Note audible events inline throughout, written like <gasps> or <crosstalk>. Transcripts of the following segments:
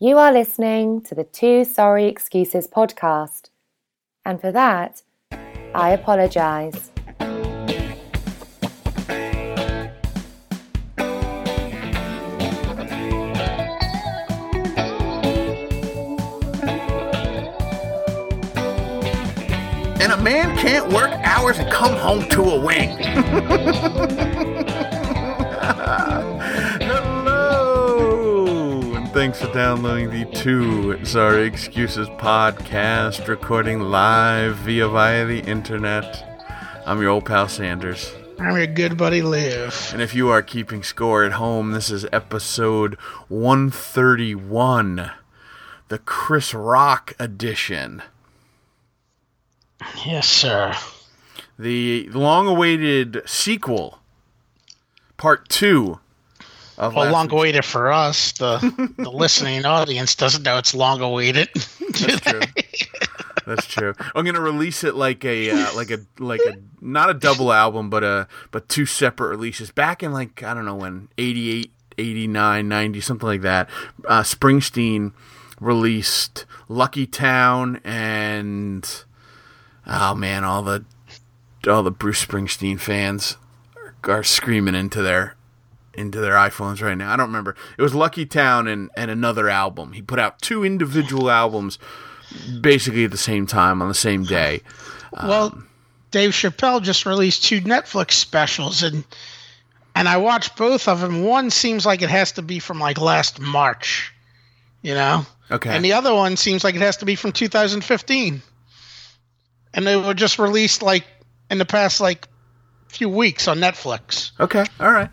You are listening to the Two Sorry Excuses podcast. And for that, I apologize. And a man can't work hours and come home to a wing. <laughs> Thanks for downloading the Two Sorry Excuses podcast, recording live via via the internet. I'm your old pal Sanders. I'm your good buddy Liv. And if you are keeping score at home, this is episode 131, the Chris Rock edition. Yes, sir. The long awaited sequel, part two of Well, long awaited for us. The <laughs> the listening audience doesn't know it's long awaited. That's <laughs> true. That's true. I'm gonna release it like a uh, like a like a not a double album, but a but two separate releases. Back in like I don't know when 88, 89, 90, something like that. Uh, Springsteen released Lucky Town and oh man, all the all the Bruce Springsteen fans are, are screaming into their into their iPhones right now. I don't remember. It was Lucky Town and, and another album. He put out two individual albums basically at the same time on the same day. well, Dave Chappelle just released two Netflix specials, and and I watched both of them. One seems like it has to be from like last March, you know, Okay. and the other one seems like it has to be from 2015, and they were just released like in the past like few weeks on Netflix. okay. All right.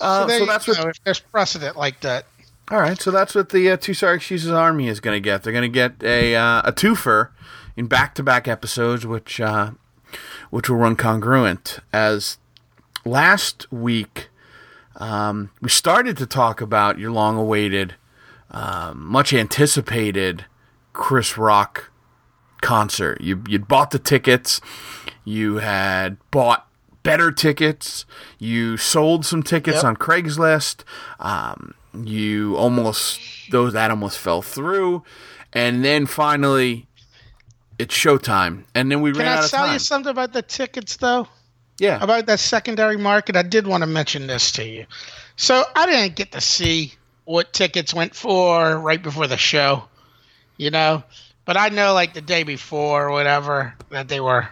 Uh, there so you that's what. if there's precedent like that. All right. So that's what the uh, Two Sorry Excuses Army is going to get. They're going to get a uh, a twofer in back to back episodes, which uh, which will run congruent. As last week, um, we started to talk about your long awaited, um, much anticipated Chris Rock concert. You you'd bought the tickets, you had bought better tickets, you sold some tickets Yep. on Craigslist. Um, you almost those that almost fell through, and then finally it's showtime, and then we Can ran I out of time. Can I tell you something about the tickets though? yeah, about that secondary market, I did want to mention this to you. So I didn't get to see what tickets went for right before the show, you know, but I know like the day before or whatever that they were,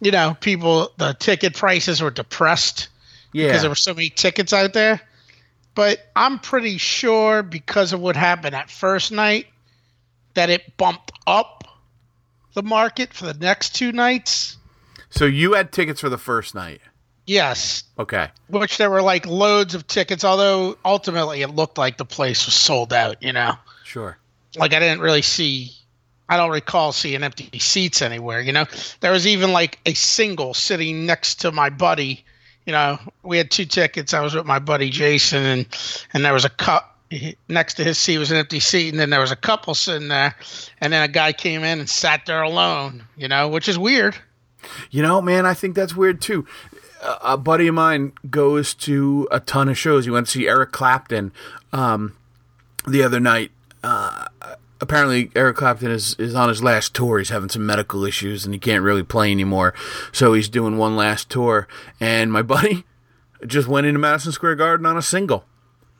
you know, people the ticket prices were depressed yeah. because there were so many tickets out there. But I'm pretty sure because of what happened that first night that it bumped up the market for the next two nights. so you had tickets for the first night. Yes, Okay. which there were like loads of tickets although ultimately it looked like the place was sold out you know Sure. like i didn't really see i don't recall seeing empty seats anywhere you know there was even like a single sitting next to my buddy you know we had two tickets i was with my buddy jason and and there was a cup next to his seat was an empty seat and then there was a couple sitting there and then a guy came in and sat there alone you know which is weird You know, man, I think that's weird too. A, buddy of mine goes to a ton of shows. He went to see Eric Clapton um, the other night. Uh, apparently, Eric Clapton is, is on his last tour. He's having some medical issues and he can't really play anymore. So he's doing one last tour. And my <laughs> buddy just went into Madison Square Garden on a single.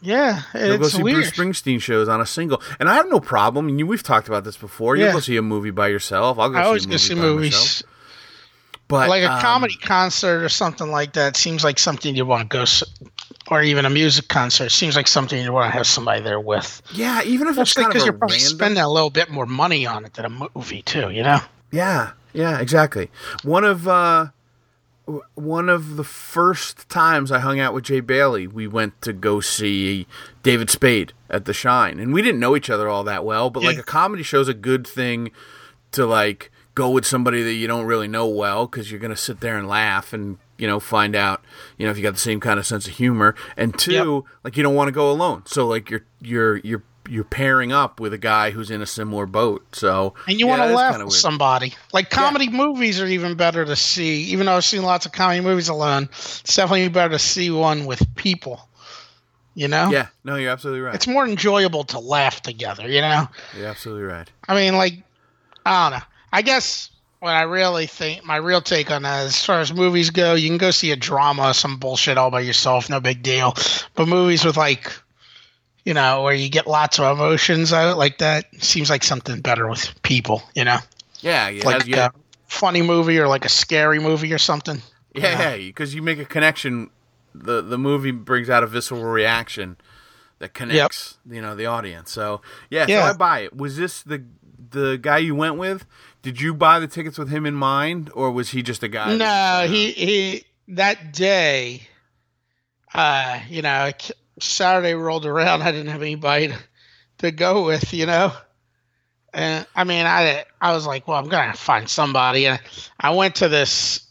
yeah He'll go see weird Bruce Springsteen shows on a single, and I have no problem. And you, we've talked about this before. You Yeah. go see a movie by yourself. I'll go i see always a go movie see movies myself. But like a um, comedy concert or something like that seems like something you want to go or even a music concert seems like something you want to have somebody there with Yeah, even if it's especially kind of because a you're probably random. spending a little bit more money on it than a movie too you know yeah, yeah, exactly. One of uh, one of the first times I hung out with Jay Bailey, we went to go see David Spade at the Shine, and we didn't know each other all that well. But like a comedy show's a good thing to like go with somebody that you don't really know well because you're gonna sit there and laugh and you know find out you know if you got the same kind of sense of humor. And two, like you don't want to go alone, so like you're you're you're you're pairing up with a guy who's in a similar boat. So and you yeah, want to laugh with somebody like comedy movies are even better to see even though i've seen lots of comedy movies alone it's definitely better to see one with people You know? Yeah, no, you're absolutely right. It's more enjoyable to laugh together, you know? You're absolutely right. I mean, like, I don't know. I guess what I really think, my real take on that, as far as movies go, you can go see a drama, some bullshit all by yourself, no big deal. But movies with like, you know, where you get lots of emotions out like that seems like something better with people, you know? Yeah, yeah, like yeah, a funny movie or like a scary movie or something. yeah, yeah. Because you make a connection. The the movie brings out a visceral reaction that connects, you know, the audience. So yeah, Yeah. so I buy it. Was this the the guy you went with? Did you buy the tickets with him in mind, or was he just a guy? No, he he that day, uh, you know, Saturday rolled around. <laughs> I didn't have anybody to, to go with, you know. And I mean, I I was like, well, I'm gonna find somebody, and I went to this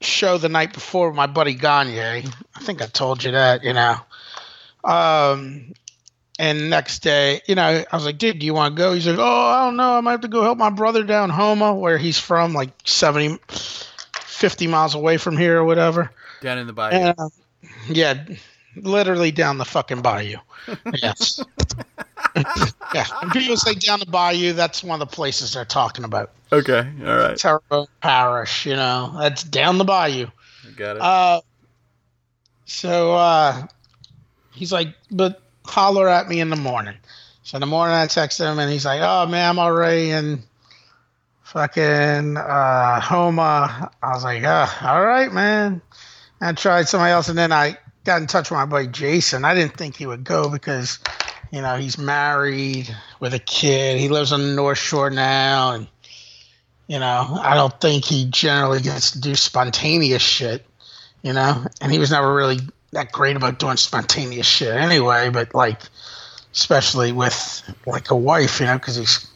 show the night before with my buddy Gagne. I think I told you that, you know. Um, and next day, you know, I was like, dude, do you want to go? He's like, oh, I don't know. I might have to go help my brother down Houma, where he's from, like 70, 50 miles away from here or whatever. down in the bayou. And, uh, yeah, literally down the fucking bayou. Yes. <laughs> <laughs> yeah. When people say down the bayou, that's one of the places they're talking about. Okay, all right, Terrebonne Parish, you know, that's down the bayou. got it. Uh, so uh, he's like, but holler at me in the morning. So in the morning, I text him, and he's like, "Oh man, I'm already in fucking uh, Houma." I was like, uh, "All right, man." I tried somebody else, and then I got in touch with my buddy Jason. I didn't think he would go because, you know, he's married with a kid. He lives on the North Shore now, and you know, I don't think he generally gets to do spontaneous shit you know and he was never really that great about doing spontaneous shit anyway but like especially with like a wife you know because he's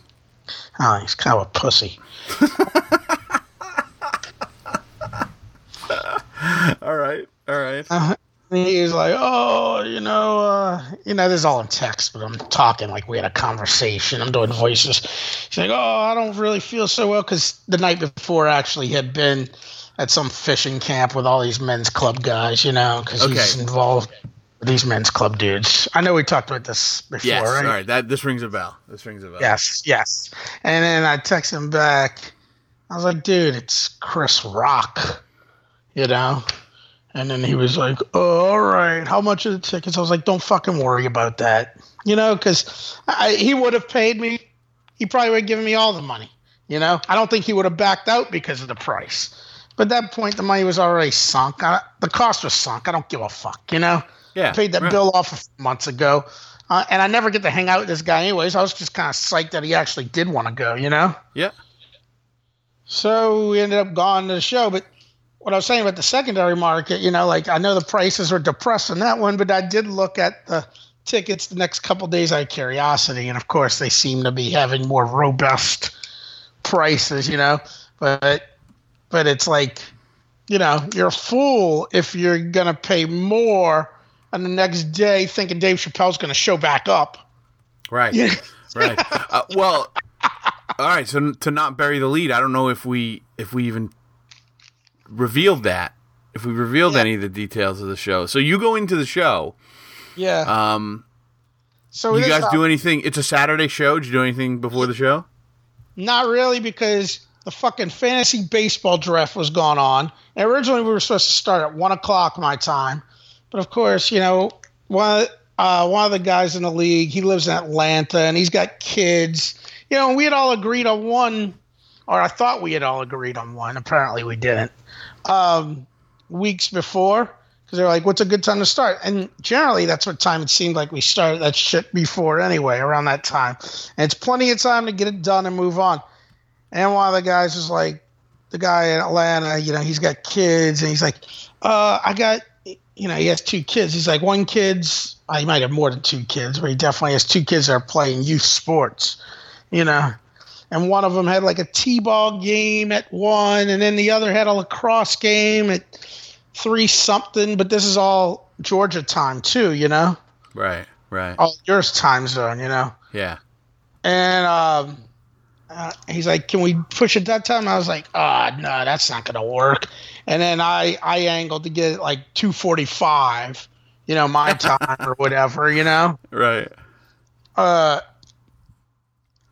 oh he's kind of a pussy. <laughs> All right, all right. uh, and he was like oh you know uh you know this is all in text but i'm talking like we had a conversation. I'm doing voices. He's like oh i don't really feel so well because the night before actually had been at some fishing camp with all these men's club guys you know because he's involved with these men's club dudes i know we talked about this before yes, right all right. That this rings a bell. This rings a bell. Yes, yes. And then I text him back. I was like, dude, it's Chris Rock, you know? And then he was like, oh, all right, how much are the tickets? I was like, don't fucking worry about that, you know? Because he would have paid me. He probably would have given me all the money, you know? I don't think he would have backed out because of the price. But at that point, the money was already sunk. I, the cost was sunk. I don't give a fuck, you know? Yeah, paid that right. bill off a few months ago. Uh, and I never get to hang out with this guy anyways. I was just kind of psyched that he actually did want to go, you know? Yeah, So we ended up going to the show. But what I was saying about the secondary market, you know, like I know the prices are depressed on that one, but I did look at the tickets the next couple days out of curiosity. And of course, they seem to be having more robust prices, you know? But, but it's like, you know, you're a fool if you're going to pay more and the next day thinking Dave Chappelle's going to show back up. right, Yeah. <laughs> right. Uh, well, all right. So to not bury the lead, I don't know if we if we even revealed that. If we revealed Yeah. any of the details of the show. So you go into the show. Yeah. Um, so you guys do anything? It's a Saturday show. Did you do anything before the show? Not really, because the fucking fantasy baseball draft was going on. And originally, we were supposed to start at one o'clock my time, but of course, you know, one uh, one of the guys in the league, he lives in Atlanta, and he's got kids. You know, we had all agreed on one, or I thought we had all agreed on one. Apparently, we didn't. Um, weeks before, because they're like, "What's a good time to start?" And generally, that's what time it seemed like we started that shit before anyway, around that time. And it's plenty of time to get it done and move on. And one of the guys is like, the guy in Atlanta, you know, he's got kids, and he's like, uh, I got, you know, he has two kids. He's like, one kid's, uh, he might have more than two kids, but he definitely has two kids that are playing youth sports, you know. And one of them had like a t-ball game at one, and then the other had a lacrosse game at three something. But this is all Georgia time too, you know, Right, right. all yours time zone, you know. Yeah. And um, uh, he's like, "Can we push it that time?" I was like, "Ah, no, that's not gonna work." And then I I angled to get it like two forty five, you know, my <laughs> time or whatever, you know. Right. Uh,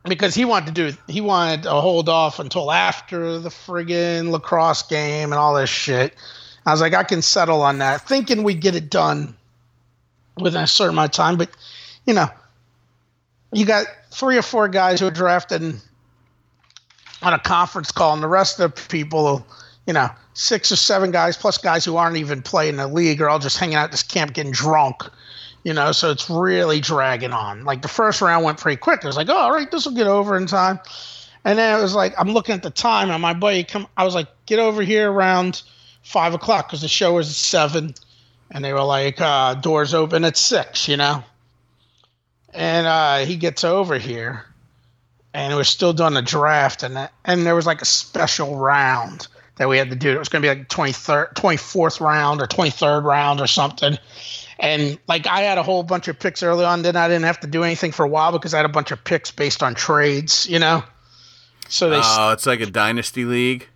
because he wanted to do he wanted to hold off until after the friggin' lacrosse game and all this shit. I was like, I can settle on that, thinking we'd get it done within a certain amount of time. But you know, you got three or four guys who are drafted on a conference call, and the rest of the people, you know, six or seven guys plus guys who aren't even playing the league are all just hanging out at this camp getting drunk you know, so it's really dragging on. Like the first round went pretty quick. I was like, oh, all right, this will get over in time. And then it was like, I'm looking at the time, and my buddy come. I was like, get over here around five o'clock because the show was at seven, and they were like, uh, doors open at six, you know. And uh, he gets over here, and we're still doing the draft, and that, and there was like a special round that we had to do. It was going to be like 23rd, 24th round or 23rd round or something. And like I had a whole bunch of picks early on, then I didn't have to do anything for a while because I had a bunch of picks based on trades, you know. So they. Oh, it's like a dynasty league.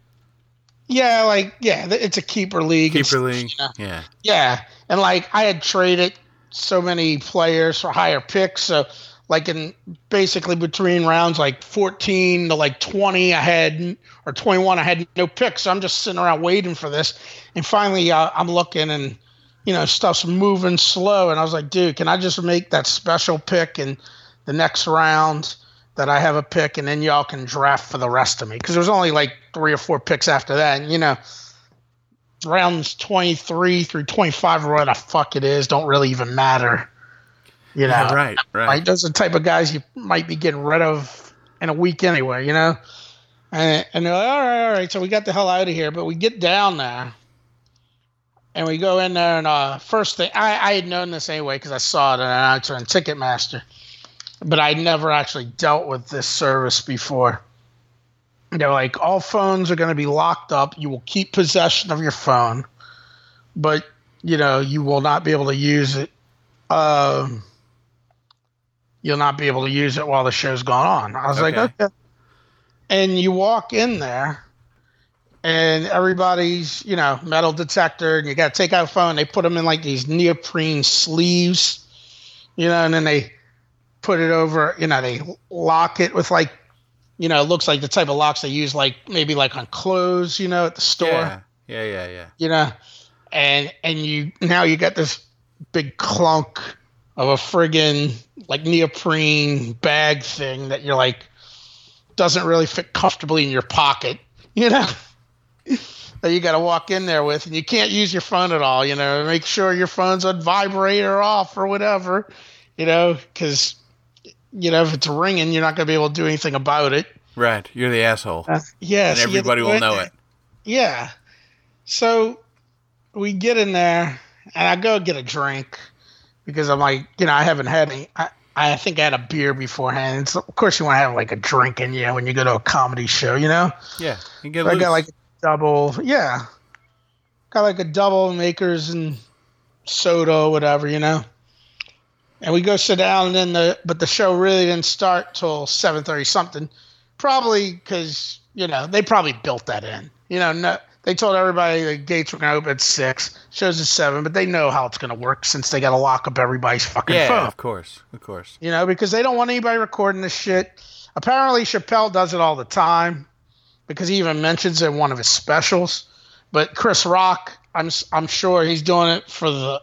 Yeah, like yeah, it's a keeper league. Keeper league. You know? Yeah. Yeah, and like I had traded so many players for higher picks, so like in basically between rounds like 14 to like 20 I had or 21 I had no picks so I'm just sitting around waiting for this and finally uh, I'm looking and you know, stuff's moving slow. And I was like, dude, can I just make that special pick in the next round that I have a pick and then y'all can draft for the rest of me? Because there's only like three or four picks after that. And, you know, rounds 23 through 25 or what the fuck it is don't really even matter. You know, yeah, right, right. Like, those are the type of guys you might be getting rid of in a week anyway, you know? And, and they're like, all right, all right. So we got the hell out of here. But we get down there and we go in there and uh, first thing I, I had known this anyway because I saw it in an announcer on Ticketmaster, but I never actually dealt with this service before. They're like, all phones are going to be locked up. You will keep possession of your phone, but you know you will not be able to use it. Um, you'll not be able to use it while the show's going on. I was okay. like, okay. And you walk in there, and everybody's you know metal detector and you got to take out a phone they put them in like these neoprene sleeves you know and then they put it over you know they lock it with like you know it looks like the type of locks they use like maybe like on clothes you know at the store yeah yeah yeah, yeah. you know and and you now you got this big clunk of a friggin like neoprene bag thing that you're like doesn't really fit comfortably in your pocket <laughs> you know that you got to walk in there with, and you can't use your phone at all. You know, make sure your phone's on vibrate or off or whatever. You know, because you know if it's ringing, you're not going to be able to do anything about it. Right, you're the asshole. Uh, yes, and everybody will know it. Yeah. So we get in there, and I go get a drink because I'm like, you know, I haven't had any. I, I think I had a beer beforehand. So of course, you want to have like a drink in you when you go to a comedy show, you know? Yeah. You so I got like a double. Yeah, got like a double Maker's and soda, whatever, you know. And we go sit down, and then the but the show really didn't start till seven thirty something, probably because you know they probably built that in. You know, no, they told everybody the gates were going to open at six. Shows at seven, but they know how it's going to work since they got to lock up everybody's fucking yeah, phone. of course, of course. You know, because they don't want anybody recording this shit. Apparently, Chappelle does it all the time because he even mentions it in one of his specials. But Chris Rock, I'm I'm sure he's doing it for the,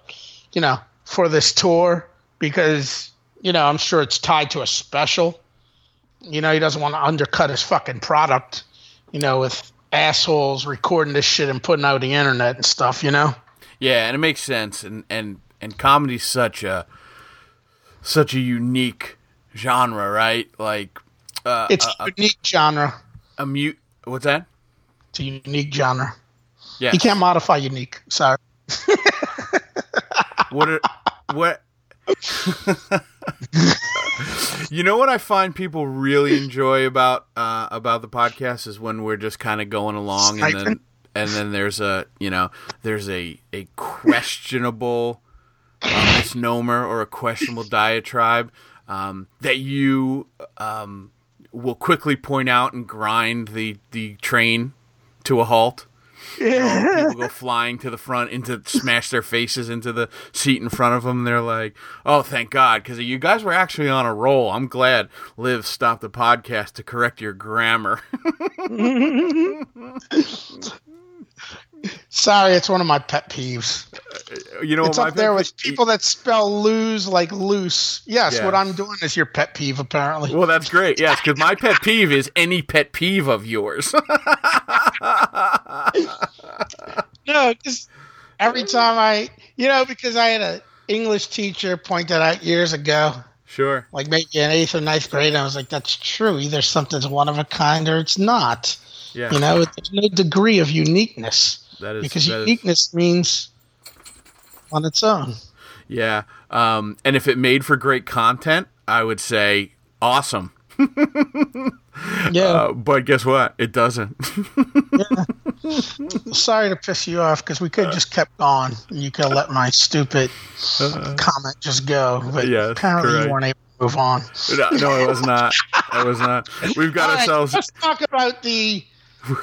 you know, for this tour because you know I'm sure it's tied to a special. You know, he doesn't want to undercut his fucking product. You know, with assholes recording this shit and putting out the internet and stuff. You know. Yeah, and it makes sense, and and and comedy's such a such a unique genre, right? Like, uh, it's a, a unique genre. A mute What's that? It's a unique genre. Yeah. You can't modify unique. Sorry. what? Are, what? <laughs> <laughs> <laughs> you know what I find people really enjoy about uh, about the podcast is when we're just kind of going along and then and then there's a you know there's a a questionable uh, misnomer or a questionable diatribe um, that you um, will quickly point out and grind the the train to a halt. Yeah. <laughs> people go flying to the front into smash their faces into the seat in front of them. They're like, "Oh, thank God!" Because you guys were actually on a roll. I'm glad Liv stopped the podcast to correct your grammar. <laughs> <laughs> Sorry, it's one of my pet peeves. Uh, you know, it's my up there with peeve- people that spell lose like loose. Yes, Yeah. what I'm doing is your pet peeve, apparently. Well, that's great. Yes, because my pet peeve is any pet peeve of yours. <laughs> No, because every time I, you know, because I had an English teacher point that out years ago, sure. like maybe in eighth or ninth grade. I was like, that's true. Either something's one of a kind or it's not. Yeah. You know, there's no degree of uniqueness that is because that is- uniqueness means on its own. Yeah. Um, and if it made for great content, I would say awesome. <laughs> Yeah. Uh, but guess what? It doesn't. <laughs> Sorry to piss you off because we could have just kept going and you could have let my stupid comment just go. But Yes, apparently correct. you weren't able to move on. no, no, it was not. It was not. We've got All right, ourselves. let's talk about the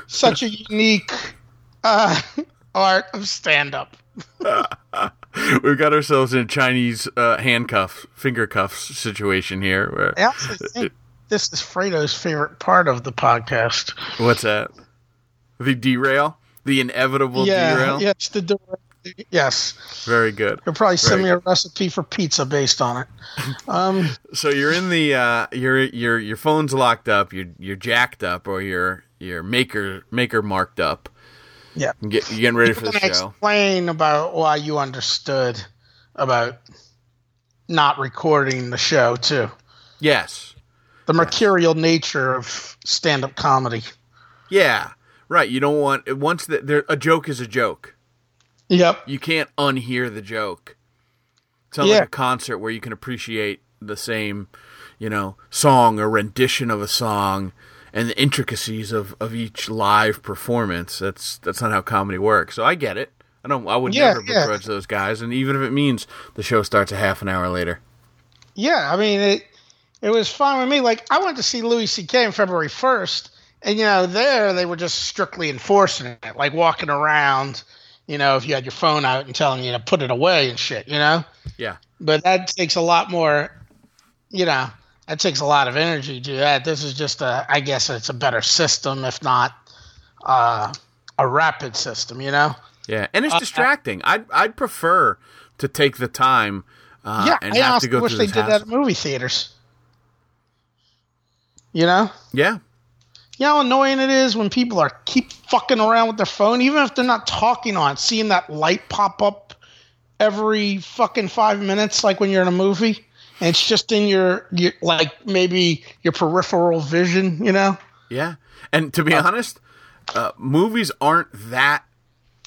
such a unique uh, art of stand up. <laughs> We've got ourselves in a Chinese uh, handcuff, finger cuffs situation here. Where, I think this is Fredo's favorite part of the podcast. what's that? The derail, the inevitable yeah, derail. yes, the derail. yes. Very good. You'll probably send Right. me a recipe for pizza based on it. Um, <laughs> So you're in the uh, your your your phone's locked up. You're you're jacked up, or you're you're maker maker marked up. yeah. You get, you're getting ready for You're the show. explain about why you understood about not recording the show too. Yes. The mercurial nature of stand-up comedy. Yeah. Right. You don't want once that there a joke is a joke. Yep. You can't unhear the joke. It's not Yeah. like a concert where you can appreciate the same, you know, song or rendition of a song and the intricacies of, of each live performance. That's that's not how comedy works. So I get it. I don't I would Yeah, never yeah. begrudge those guys, and even if it means the show starts a half an hour later. Yeah, I mean it. It was fine with me. Like I went to see Louis C.K. on February first, and you know there they were just strictly enforcing it, like walking around. You know, if you had your phone out and telling you to put it away and shit. You know, Yeah. but that takes a lot more. You know, that takes a lot of energy to do that. This is just a. I guess it's a better system, if not uh, a rapid system. You know. Yeah, and it's Uh, distracting. I'd I'd prefer to take the time uh, yeah, and I have to go wish they did that hassle. at movie theaters. You know. Yeah, You know how annoying it is when people are keep fucking around with their phone, even if they're not talking on it, seeing that light pop up every fucking five minutes, like when you're in a movie, and it's just in your, your like maybe your peripheral vision, you know? yeah. And to be honest, uh, movies aren't that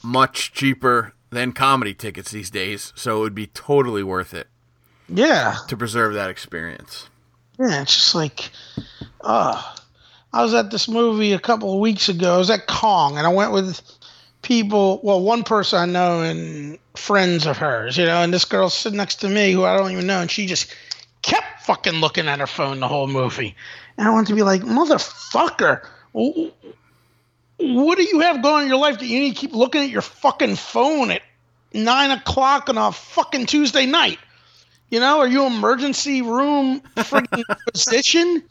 much cheaper than comedy tickets these days, so it would be totally worth it Yeah, to preserve that experience. yeah. It's just like, uh, I was at this movie a couple of weeks ago. I was at Kong, and I went with people. Well, one person I know and friends of hers, you know, and this girl sitting next to me who I don't even know, and she just kept fucking looking at her phone the whole movie. And I wanted to be like, motherfucker, what do you have going in your life that you need to keep looking at your fucking phone at nine o'clock on a fucking Tuesday night? You know, are you emergency room freaking <laughs> physician?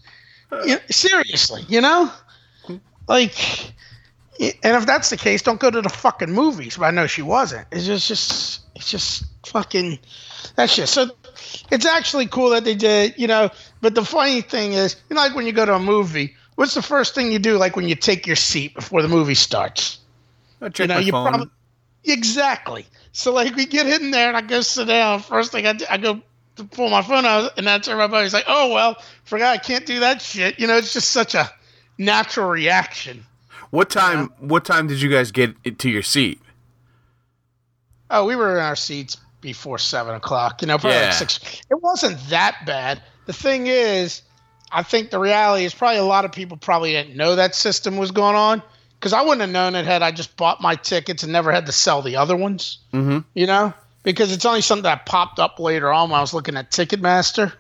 Seriously, you know, like, and if that's the case, don't go to the fucking movies. But I know she wasn't. It's just, just, it's just fucking. That's just so. It's actually cool that they did, you know. But the funny thing is, you know, like when you go to a movie, what's the first thing you do? Like when you take your seat before the movie starts. I check know, my you phone. probably- Exactly. So like we get in there and I go sit down. First thing I do, I go to pull my phone out and that's everybody's like, oh well, forgot I can't do that shit. You know, it's just such a natural reaction. What time? What time did you guys get to your seat? Oh, we were in our seats before seven o'clock. You know, probably Yeah. like six. It wasn't that bad. The thing is, I think the reality is probably a lot of people probably didn't know that system was going on because I wouldn't have known it had I just bought my tickets and never had to sell the other ones. Mhm. You know, because it's only something that popped up later on when I was looking at Ticketmaster.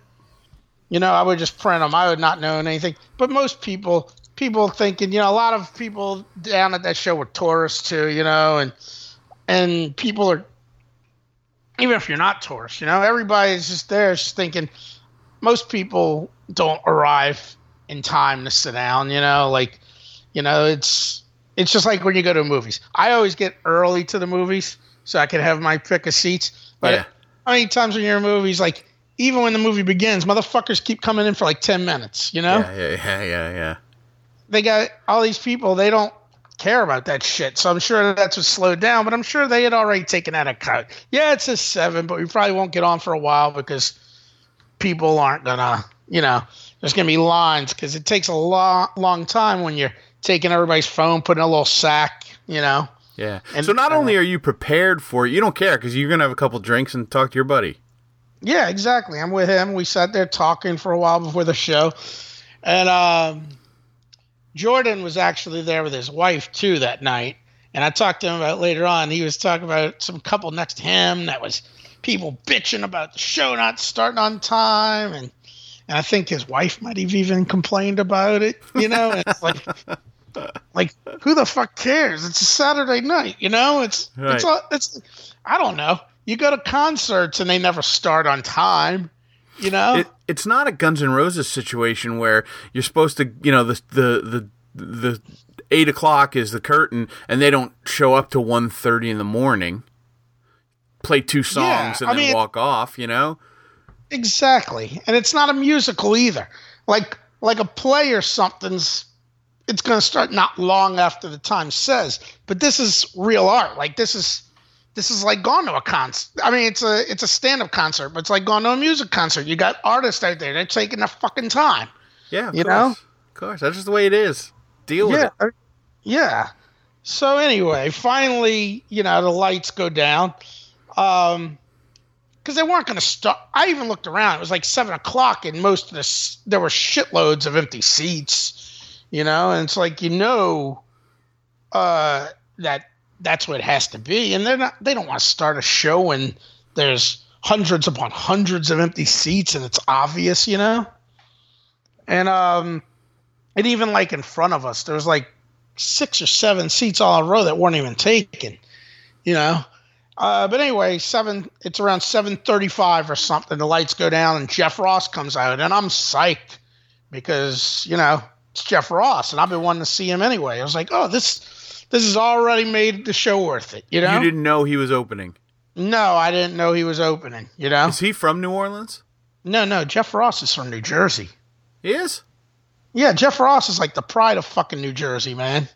you know, I would just print them. I would not know anything. But most people, people thinking, you know, a lot of people down at that show were tourists too, you know, and and people are, even if you're not tourists, you know, everybody's just there, just thinking. Most people don't arrive in time to sit down, you know, like, you know, it's it's just like when you go to movies. I always get early to the movies so I can have my pick of seats. But Yeah. how many times when you're in movies, like even when the movie begins, motherfuckers keep coming in for like ten minutes. You know, Yeah, yeah, yeah, yeah, yeah. They got all these people. They don't care about that shit. So I'm sure that's what slowed down. But I'm sure they had already taken that account. Yeah, it's a seven, but we probably won't get on for a while because people aren't gonna, you know, there's gonna be lines because it takes a long, long time when you're taking everybody's phone, putting a little sack, you know. Yeah. And- so not uh, only are you prepared for it, you don't care because you're gonna have a couple drinks and talk to your buddy. Yeah, exactly. I'm with him. We sat there talking for a while before the show, and um, Jordan was actually there with his wife too that night. And I talked to him about later on. He was talking about some couple next to him that was people bitching about the show not starting on time, and and I think his wife might have even complained about it. You know, and it's like. <laughs> Like who the fuck cares? It's a Saturday night, you know. It's Right. it's all, it's I don't know. You go to concerts and they never start on time, you know. It, it's not a Guns N' Roses situation where you're supposed to, you know, the the the the eight o'clock is the curtain, and they don't show up till one thirty in the morning. Play two songs Yeah, and I then mean- walk off. You know. Exactly. And it's not a musical either. Like like a play or something's it's going to start not long after the time says. But this is real art. Like this is this is like going to a concert. I mean, it's a it's a stand-up concert, but it's like going to a music concert. You got artists out there. They're taking their fucking time. Yeah. Of You course. know? Of course. That's just the way it is. Deal with Yeah. it. uh, Yeah. So anyway, finally, you know, the lights go down. Um, because they weren't going to start. I even looked around. It was like seven o'clock, and most of this there were shitloads of empty seats. You know, and it's like you know, uh, that that's what it has to be. And they're not. They don't want to start a show when there's hundreds upon hundreds of empty seats, and it's obvious. You know, and um, and even like in front of us, there was like six or seven seats all in a row that weren't even taken. You know. Uh, but anyway, seven. It's around seven thirty-five or something. The lights go down, and Jeff Ross comes out, and I'm psyched because you know it's Jeff Ross, and I've been wanting to see him anyway. I was like, oh, this this has already made the show worth it. You know? You didn't know he was opening. no, I didn't know he was opening. You know? Is he from New Orleans? No, no. Jeff Ross is from New Jersey. He is. Yeah, Jeff Ross is like the pride of fucking New Jersey, man.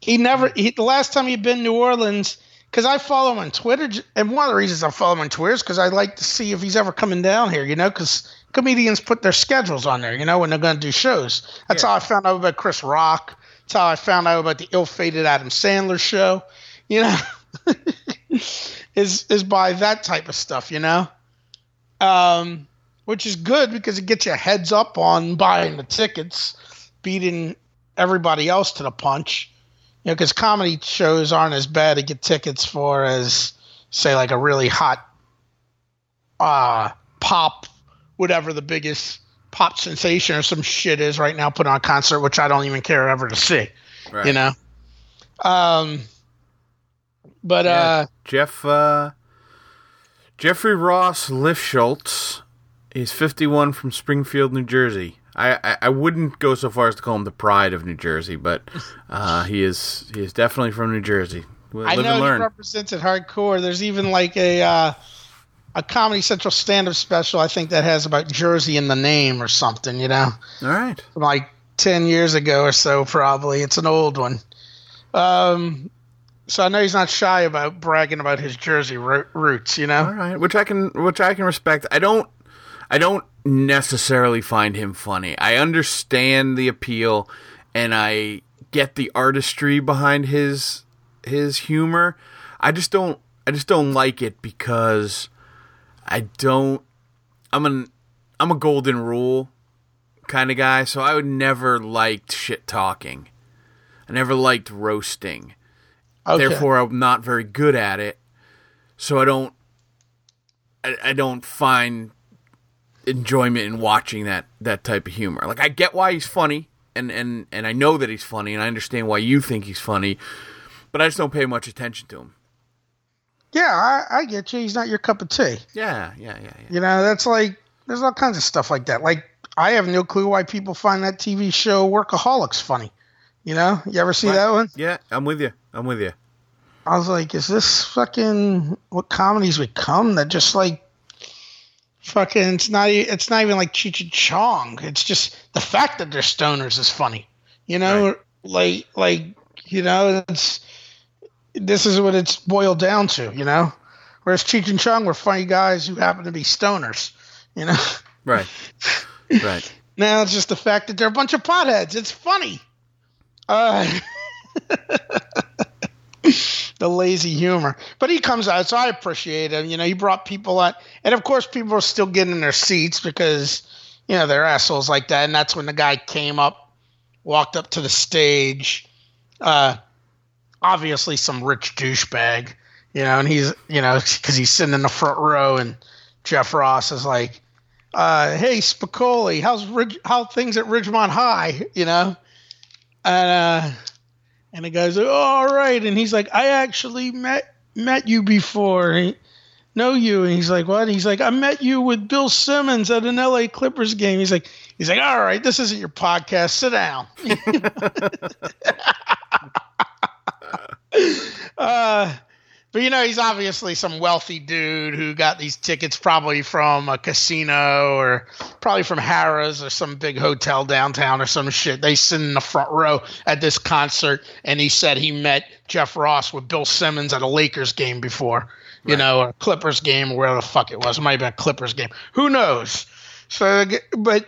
He never. He, the last time he'd been New Orleans, because I follow him on Twitter, and one of the reasons I follow him on Twitter is because I like to see if he's ever coming down here. You know, because comedians put their schedules on there. You know, when they're going to do shows. That's Yeah. how I found out about Chris Rock. That's how I found out about the ill-fated Adam Sandler show. You know, <laughs> is is by that type of stuff. You know. Um, which is good because it gets you heads up on buying the tickets, beating everybody else to the punch. You know, because comedy shows aren't as bad to get tickets for as, say, like a really hot uh, pop, whatever the biggest pop sensation or some shit is right now, put on a concert, which I don't even care ever to see. Right. You know? Um, but, Yeah. uh, Jeff uh, Jeffrey Ross Lifschultz is 51 from Springfield, New Jersey. I, I, I wouldn't go so far as to call him the pride of New Jersey, but uh, he is he is definitely from New Jersey. Live I and know he represents it hardcore. There's even like a uh, a Comedy Central stand-up special I think that has about Jersey in the name or something. You know, All right. from like ten years ago or so, probably. It's an old one. Um, so I know he's not shy about bragging about his Jersey ro- roots. You know, right, which I can which I can respect. I don't I don't necessarily find him funny. I understand the appeal and I get the artistry behind his his humor. I just don't I just don't like it because I don't I'm an I'm a golden rule kind of guy, so I would never liked shit talking. I never liked roasting okay. therefore I'm not very good at it. So I don't, I, I don't find enjoyment in watching that that type of humor. Like I get why he's funny, and and and I know that he's funny, and I understand why you think he's funny, but I just don't pay much attention to him. Yeah, I, I get you. He's not your cup of tea. Yeah, yeah, yeah, yeah. You know, that's like there's all kinds of stuff like that. Like I have no clue why people find that TV show Workaholics funny. You know, you ever see Right. that one? Yeah, I'm with you. I'm with you. I was like, is this fucking what comedies would come that just like fucking it's not it's not even like Cheech and Chong. It's just the fact that they're stoners is funny. You know, like like you know, it's this is what it's boiled down to, you know? Whereas Cheech and Chong were funny guys who happen to be stoners, you know? Right, right. <laughs> Now it's just the fact that they're a bunch of potheads. It's funny. Uh, <laughs> the lazy humor. But he comes out, so I appreciate him. You know, he brought people out. And of course, people are still getting in their seats because, you know, they're assholes like that. And that's when the guy came up, walked up to the stage. Uh, obviously, some rich douchebag, you know, and he's, you know, because he's sitting in the front row and Jeff Ross is like, uh, hey Spicoli, how's Ridge, how things at Ridgemont High? You know, and uh, and the guy's like, oh, all right, and he's like, I actually met met you before, He- know you, and he's like, what? He's like, I met you with Bill Simmons at an L.A. Clippers game. He's like, he's like, all right, this isn't your podcast. Sit down. <laughs> <laughs> uh, but you know, he's obviously some wealthy dude who got these tickets probably from a casino or probably from Harrah's or some big hotel downtown or some shit. They sit in the front row at this concert, and he said he met Jeff Ross with Bill Simmons at a Lakers game before, you know, or a Clippers game or whatever the fuck it was. It might have been a Clippers game. Who knows? So, but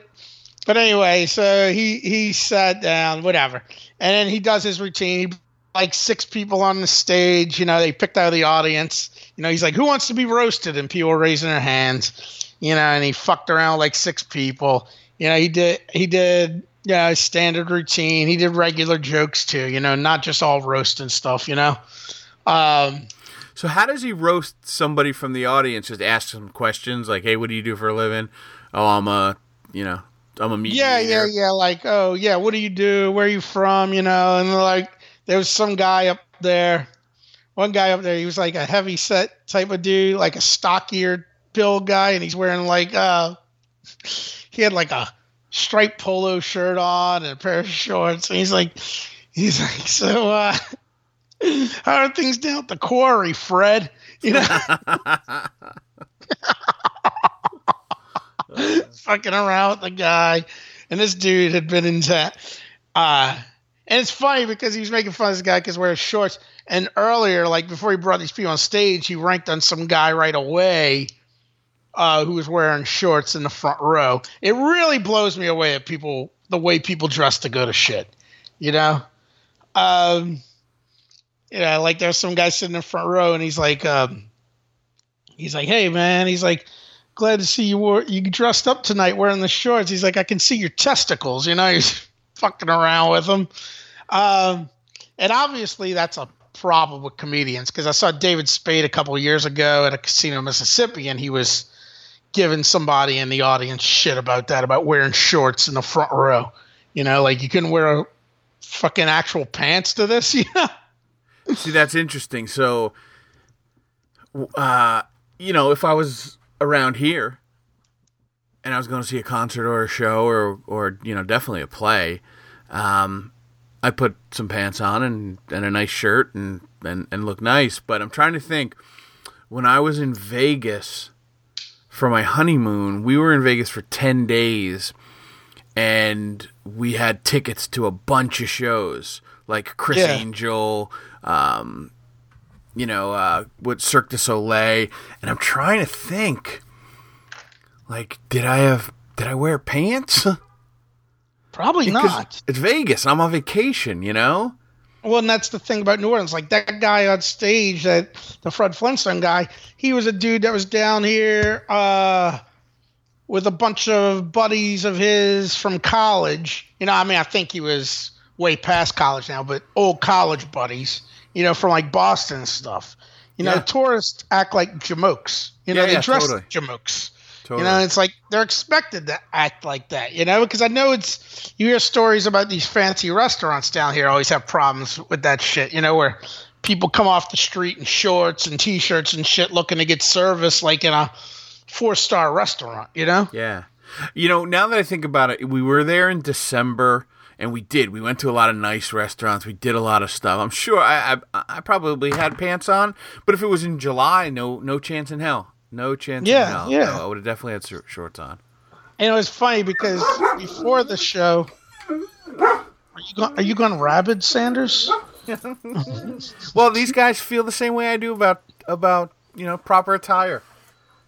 but anyway, so he he sat down, whatever, and then he does his routine. He like six people on the stage. You know, they picked out of the audience. You know, he's like, "Who wants to be roasted?" And people were raising their hands. You know, and he fucked around with, like six people. You know, he did he did you yeah standard routine. He did regular jokes too. You know, not just all roast and stuff. You know. Um, So how does he roast somebody from the audience? Just ask some questions like, "Hey, what do you do for a living?" Oh, I'm a, you know, I'm a. Yeah, yeah, yeah. Like, oh, yeah. What do you do? Where are you from? You know, and like, there was some guy up there. One guy up there. He was like a heavy set type of dude, like a stockier build guy, and he's wearing like, uh, he had like a striped polo shirt on and a pair of shorts. And he's like, he's like, so, uh, <laughs> how are things down at the quarry, Fred? You know. <laughs> <laughs> fucking around with the guy, and this dude had been in that. Uh, and it's funny because he was making fun of this guy because wears shorts. And earlier, like before he brought these people on stage, he ranked on some guy right away uh, who was wearing shorts in the front row. It really blows me away at people the way people dress to go to shit. You know, um, you know, like there's some guy sitting in the front row, and he's like, um, he's like, hey man, he's like glad to see you wore you dressed up tonight wearing the shorts. He's like, I can see your testicles. You know, <laughs> he's fucking around with them. Um, and obviously that's a problem with comedians because I saw David Spade a couple years ago at a casino in Mississippi, and he was giving somebody in the audience shit about that, about wearing shorts in the front row. You know, like you couldn't wear a fucking actual pants to this. <laughs> Know. See, that's interesting. So, uh, you know, if I was around here and I was going to see a concert or a show or, or you know, definitely a play, um, I put some pants on and, and a nice shirt and, and, and look nice. But I'm trying to think when I was in Vegas for my honeymoon, we were in Vegas for 10 days and we had tickets to a bunch of shows like Criss Yeah. Angel, um, you know, uh, what Cirque du Soleil, and I'm trying to think, like, did I have, did I wear pants? <laughs> Probably Because not. It's Vegas. I'm on vacation, you know. Well, and that's the thing about New Orleans. Like that guy on stage, that the Fred Flintstone guy, he was a dude that was down here uh, with a bunch of buddies of his from college. You know, I mean, I think he was way past college now, but old college buddies. You know, from like Boston and stuff. You know, tourists act like jamokes. You know, Yeah, they yeah, dress totally. like jamokes. Totally. You know, it's like they're expected to act like that, you know, because I know it's you hear stories about these fancy restaurants down here always have problems with that shit, you know, where people come off the street in shorts and t-shirts and shit looking to get service like in a four-star restaurant, you know? Yeah. You know, now that I think about it, we were there in December and we did. We went to a lot of nice restaurants. We did a lot of stuff. I'm sure I I, I probably had pants on, but if it was in July, no no chance in hell. No chance Yeah, in hell. yeah. No, I would have definitely had shorts on. And it was funny because before the show are you going, are you going rabid, Sanders? <laughs> Well, these guys feel the same way I do about about, you know, proper attire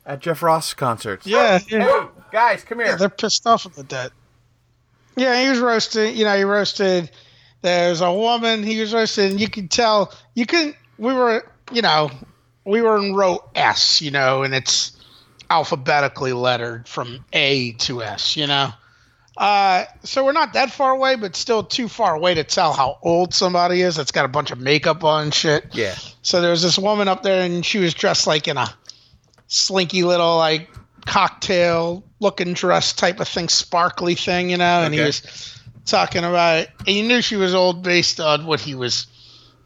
at Jeff Ross concerts. Yeah, yeah. Hey, guys, come here. they're pissed off at that. Yeah, he was roasted. You know, he roasted. There's a woman. He was roasted, and you could tell. You can. We were. You know, we were in row S. You know, and it's alphabetically lettered from A to S. You know. Uh, so we're not that far away, but still too far away to tell how old somebody is. That's got a bunch of makeup on and shit. Yeah. So there was this woman up there, and she was dressed like in a slinky little like cocktail looking dress type of thing, sparkly thing, you know. And he was talking about it, and you knew she was old based on what he was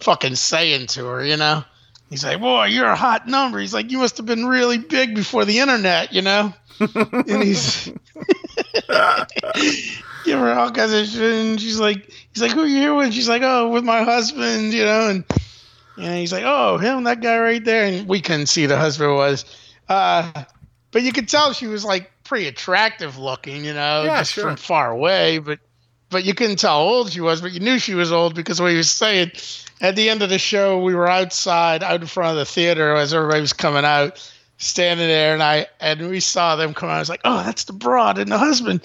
fucking saying to her, you know. He's like, "Boy, you're a hot number." He's like, "You must have been really big before the internet, you know." <laughs> and he's <laughs> give her all kinds of shit, and she's like, "He's like, who are you here with?" She's like, "Oh, with my husband," you know, and and he's like, "Oh, him, that guy right there," and we couldn't see the husband was, uh, but you could tell she was like pretty attractive looking, you know, Yeah, just sure. from far away, but but you couldn't tell how old she was, but you knew she was old because what he was saying. At the end of the show, we were outside, out in front of the theater as everybody was coming out, standing there, and I and we saw them come out. I was like, "Oh, that's the broad and the husband,"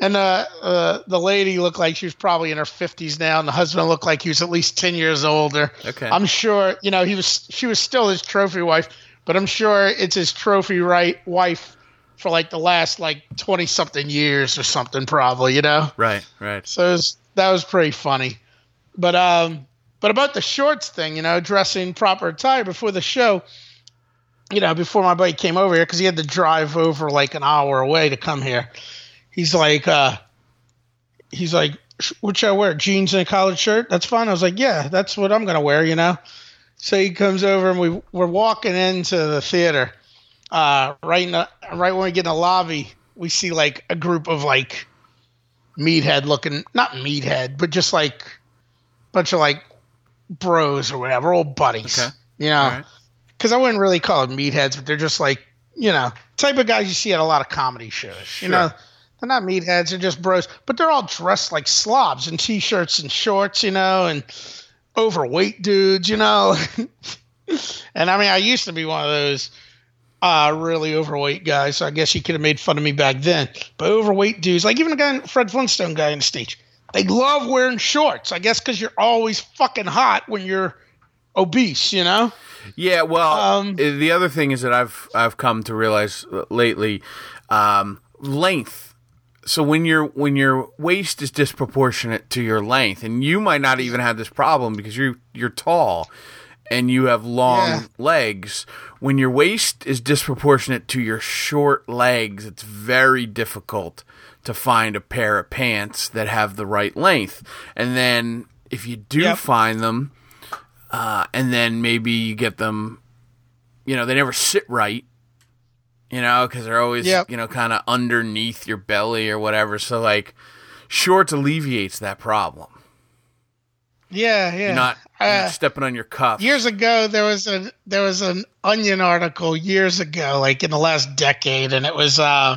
and uh, uh, the lady looked like she was probably in her fifties now, and the husband looked like he was at least ten years older. Okay. I'm sure, you know, he was she was still his trophy wife, but I'm sure it's his trophy right wife for like the last like twenty something years or something, probably, you know. Right, right. So it was, that was pretty funny. But um, but about the shorts thing, you know, dressing proper attire before the show. You know, before my buddy came over here, because he had to drive over like an hour away to come here. He's like, uh, he's like, "Sh- what should I wear? Jeans and a collared shirt? That's fine. I was like, yeah, that's what I'm gonna wear. You know. So he comes over and we we're walking into the theater. Uh, right in the, right when we get in the lobby, we see like a group of like meathead looking, not meathead, but just like bunch of like bros or whatever, old buddies. Okay. You know, right. because I wouldn't really call them meatheads, but they're just like you know type of guys you see at a lot of comedy shows. Sure. You know, they're not meatheads; they're just bros, but they're all dressed like slobs in t-shirts and shorts. You know, and overweight dudes. You know, <laughs> and I mean, I used to be one of those uh, really overweight guys, so I guess you could have made fun of me back then. But overweight dudes, like even the guy, Fred Flintstone guy on the stage, they love wearing shorts. I guess because you're always fucking hot when you're obese, you know? Yeah, well, Um, uh, the other thing is that I've I've come to realize uh, lately, um, length. So when your when your waist is disproportionate to your length, and you might not even have this problem because you you're tall and you have long Yeah. legs. When your waist is disproportionate to your short legs, it's very difficult to find a pair of pants that have the right length. And then if you do Yep. find them, uh, and then maybe you get them, you know, they never sit right, you know, because they're always, Yep. you know, kind of underneath your belly or whatever. So, like, shorts alleviates that problem. Yeah, yeah. You're not, you're not Uh, stepping on your cuff. years ago there was a there was an onion article years ago like in the last decade and it was uh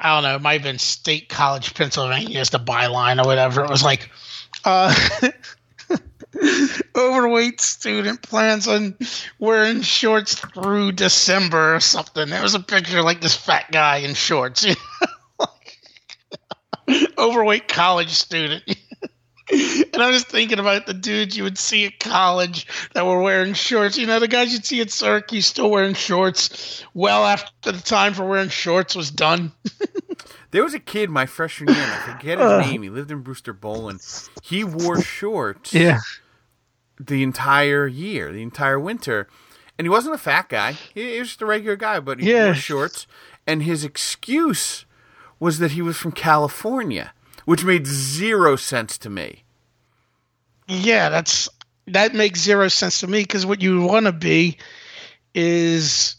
i don't know it might have been state college pennsylvania as the byline or whatever. It was like uh <laughs> overweight student plans on wearing shorts through december or something. There was a picture like this fat guy in shorts <laughs> <laughs> overweight college student <laughs> and I'm just thinking about the dudes you would see at college that were wearing shorts. You know, the guys you'd see at Syracuse still wearing shorts well after the time for wearing shorts was done. <laughs> There was a kid my freshman year, I forget his uh. name. He lived in Brewster Boland. He wore shorts yeah. the entire year, the entire winter. and he wasn't a fat guy. He, he was just a regular guy, but he Yeah. wore shorts. And his excuse was that he was from California, which made zero sense to me. Yeah, that's that makes zero sense to me because what you want to be is,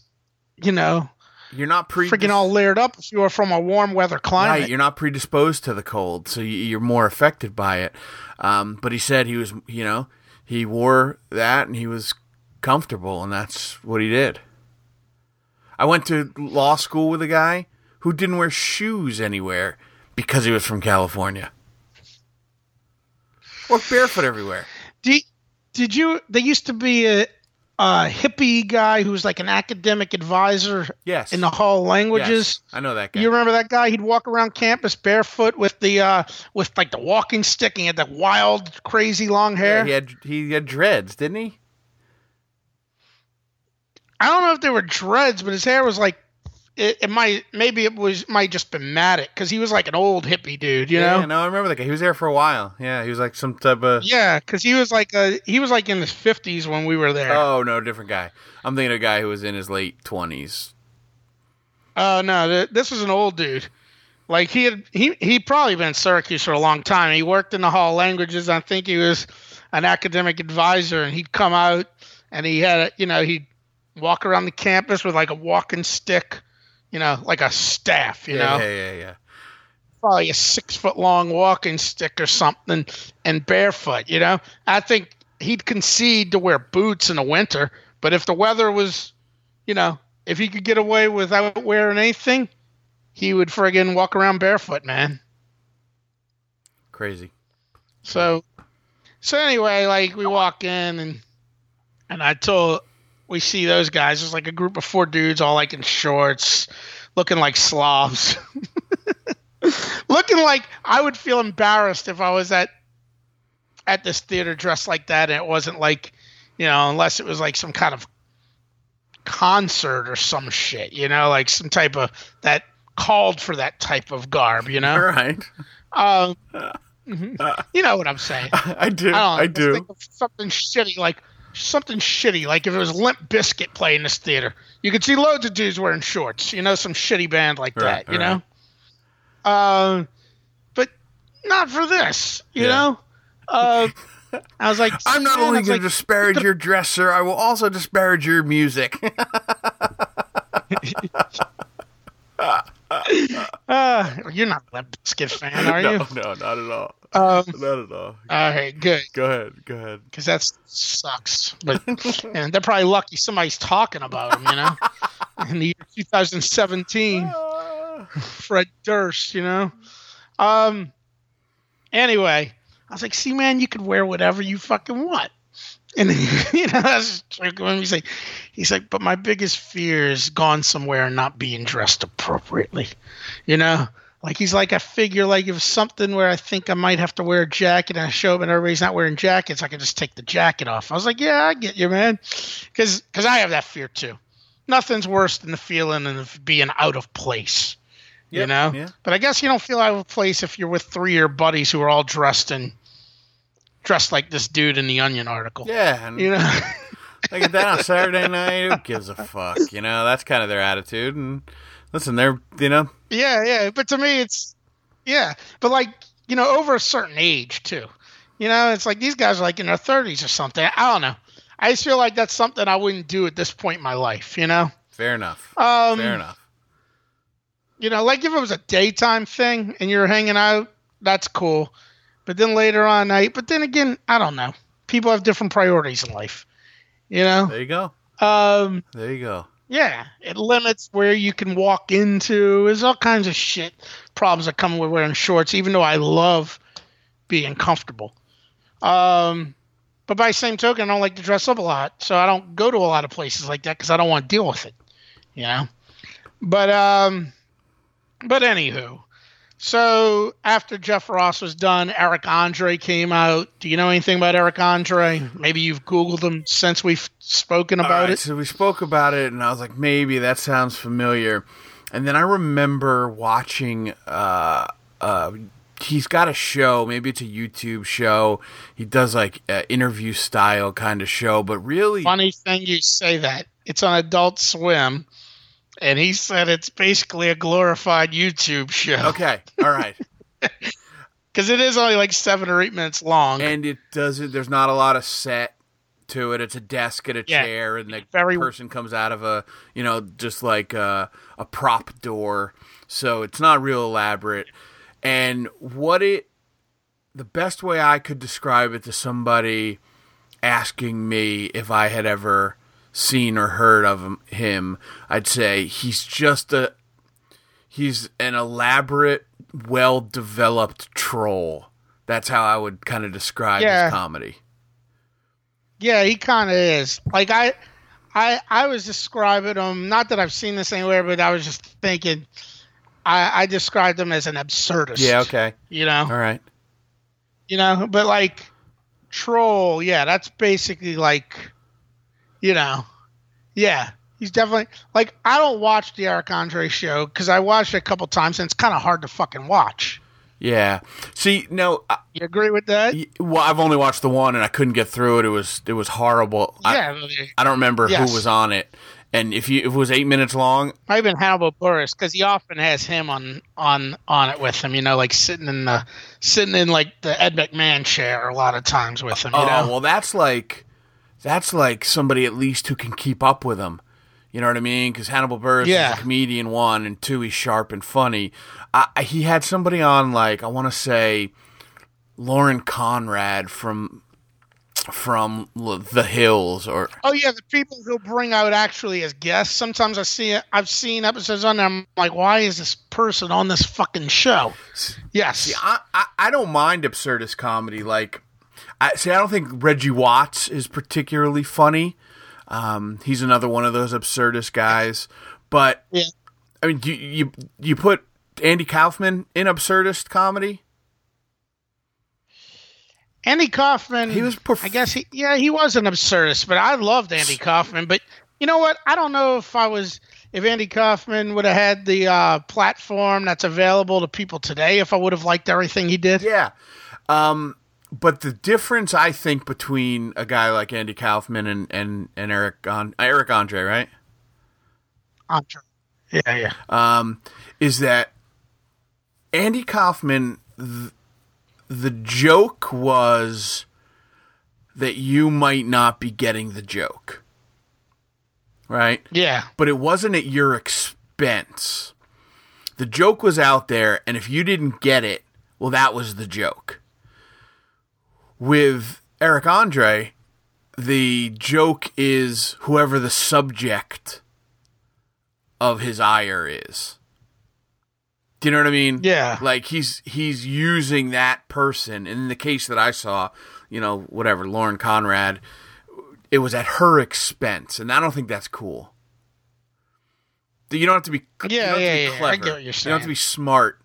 you know, You're not pre freaking all layered up if you are from a warm weather climate. Right, you're not predisposed to the cold, so you- you're more affected by it. Um, but he said he was, you know, he wore that and he was comfortable, and that's what he did. I went to law school with a guy who didn't wear shoes anywhere because he was from California. Walked barefoot everywhere. Did, did you? There used to be a, a hippie guy who was like an academic advisor Yes. in the Hall languages. Yes, I know that guy. You remember that guy? He'd walk around campus barefoot with the uh, with like the walking stick and he had that wild, crazy long hair. Yeah, he had he had dreads, didn't he? I don't know if they were dreads, but his hair was like it, it might maybe it was might just been matted because he was like an old hippie dude, you know? Yeah, no, I remember that guy. He was there for a while. Yeah, he was like some type of. Yeah, because he was like a, he was like in his fifties when we were there. Oh no, different guy. I'm thinking of a guy who was in his late twenties. Oh no, th- this was an old dude. Like he had he he probably been in Syracuse for a long time. He worked in the Hall of Languages. I think he was an academic advisor, and he'd come out and he had a, you know he'd walk around the campus with like a walking stick, you know, like a staff, you yeah, know, yeah, yeah, yeah. probably a six foot long walking stick or something, and barefoot. You know, I think he'd concede to wear boots in the winter, but if the weather was, you know, if he could get away without wearing anything, he would friggin' walk around barefoot, man. Crazy. So, so anyway, like we walk in and and I told we see those guys. There's like a group of four dudes, all like in shorts, looking like slobs. <laughs> looking like I would feel embarrassed if I was at at this theater dressed like that, and it wasn't like, you know, unless it was like some kind of concert or some shit, you know, like some type of that called for that type of garb, you know. Right. Um, <laughs> mhm. you know what I'm saying. I do. I, I, do. think of something shitty, like something shitty, like if it was Limp Bizkit playing this theater, you could see loads of dudes wearing shorts. You know, some shitty band like Right, that. You right. know, um, but not for this. You Yeah. know, uh, I was like, <laughs> I'm not only going to like, disparage your dress, sir. I will also disparage your music. <laughs> <laughs> <laughs> uh, you're not a Limp Bizkit fan, are <laughs> you? no, no, not at all. Um, Not at all. all right, good. Go ahead. Go ahead. because that sucks. But <laughs> and they're probably lucky somebody's talking about them, you know, in the year 2017, Ah. Fred Durst, you know. Um. Anyway, I was like, "See, man, you could wear whatever you fucking want." And <laughs> you know, that's when he's like, he's like, "But my biggest fear is gone somewhere and not being dressed appropriately," you know. Like he's like, I figure like if something where I think I might have to wear a jacket and I show up and everybody's not wearing jackets, I can just take the jacket off. I was like, yeah, I get you, man, because because I have that fear too. Nothing's worse than the feeling of being out of place, you know. yeah. But I guess you don't feel out of place if you're with three of your buddies who are all dressed in dressed like this dude in the Onion article. Yeah, and You know. <laughs> like that on Saturday night. Who gives a fuck? You know, that's kind of their attitude. And listen, they're you know, Yeah, yeah. But to me, it's yeah. But like you know, over a certain age too. You know, it's like these guys are like in their thirties or something. I don't know. I just feel like that's something I wouldn't do at this point in my life. You know, fair enough. um, fair enough. you know, like if it was a daytime thing and you're hanging out, that's cool. But then later on night, but then again, I don't know. People have different priorities in life. You know, There you go. um, There you go. Yeah, it limits where you can walk into. There's all kinds of shit problems that come with wearing shorts, even though I love being comfortable. Um, but by the same token, I don't like to dress up a lot, so I don't go to a lot of places like that because I don't want to deal with it. You know. But um, but anywho, so after Jeff Ross was done, Eric Andre came out. Do you know anything about Eric Andre? Maybe you've Googled him since we've spoken about right, it. So we spoke about it, and I was like, maybe that sounds familiar. And then I remember watching. Uh, uh, he's got a show. Maybe it's a YouTube show. He does like uh, interview style kind of show, but really, Funny thing you say that. It's on Adult Swim, and he said it's basically a glorified YouTube show. Okay, all right. <laughs> because it is only like seven or eight minutes long. and it doesn't. There's not a lot of set to it. It's a desk and a Yeah. chair, and the Very- person comes out of a you know just like a, a prop door. So it's not real elaborate. And what it, the best way I could describe it to somebody asking me if I had ever seen or heard of him, I'd say he's just a he's an elaborate, well developed troll. That's how I would kind of describe Yeah. his comedy. yeah, he kind of is. Like I, I, I was describing him. Not that I've seen this anywhere, but I was just thinking. I, I described him as an absurdist. Yeah, okay. You know, All right. you know, but like troll, yeah, that's basically like, you know, yeah, he's definitely like I don't watch the Eric Andre show because I watched it a couple times and it's kind of hard to fucking watch. Yeah. See, no, I, You agree with that? well, I've only watched the one and I couldn't get through it. It was it was horrible. I, yeah, I don't remember Yes. who was on it. And if you if it was eight minutes long, might have been Hannibal Buress because he often has him on on on it with him. You know, like sitting in the sitting in like the Ed McMahon chair a lot of times with him. You oh know, well, that's like that's like somebody at least who can keep up with him. You know what I mean? Because Hannibal Buress Yeah. is a comedian, one, and two, he's sharp and funny. I, I- he had somebody on, like I want to say, Lauren Conrad from from The Hills, or Oh yeah, the people he'll bring out actually as guests. Sometimes I see it. I've seen episodes on there. I'm like, why is this person on this fucking show? Yes. See, I, I, I don't mind absurdist comedy. Like, I see. I don't think Reggie Watts is particularly funny. Um, he's another one of those absurdist guys. But Yeah. I mean, you you you put Andy Kaufman in absurdist comedy. Andy Kaufman. He was perf- I guess he. Yeah, he was an absurdist, but I loved Andy Kaufman. But you know what? I don't know if I was. If Andy Kaufman would have had the uh, platform that's available to people today, if I would have liked everything he did. Yeah. Um, but the difference I think between a guy like Andy Kaufman and and and Eric on Eric Andre, right? Andre. Yeah, yeah. um, is that Andy Kaufman, th- the joke was that you might not be getting the joke, right? Yeah. But it wasn't at your expense. The joke was out there, and if you didn't get it, well, that was the joke. With Eric Andre, the joke is whoever the subject of his ire is. Do you know what I mean? Yeah. Like he's he's using that person. And in the case that I saw, you know, whatever, Lauren Conrad, it was at her expense, and I don't think that's cool. You don't have to be Yeah, yeah, to be yeah. I clever. get what you're You don't have to be smart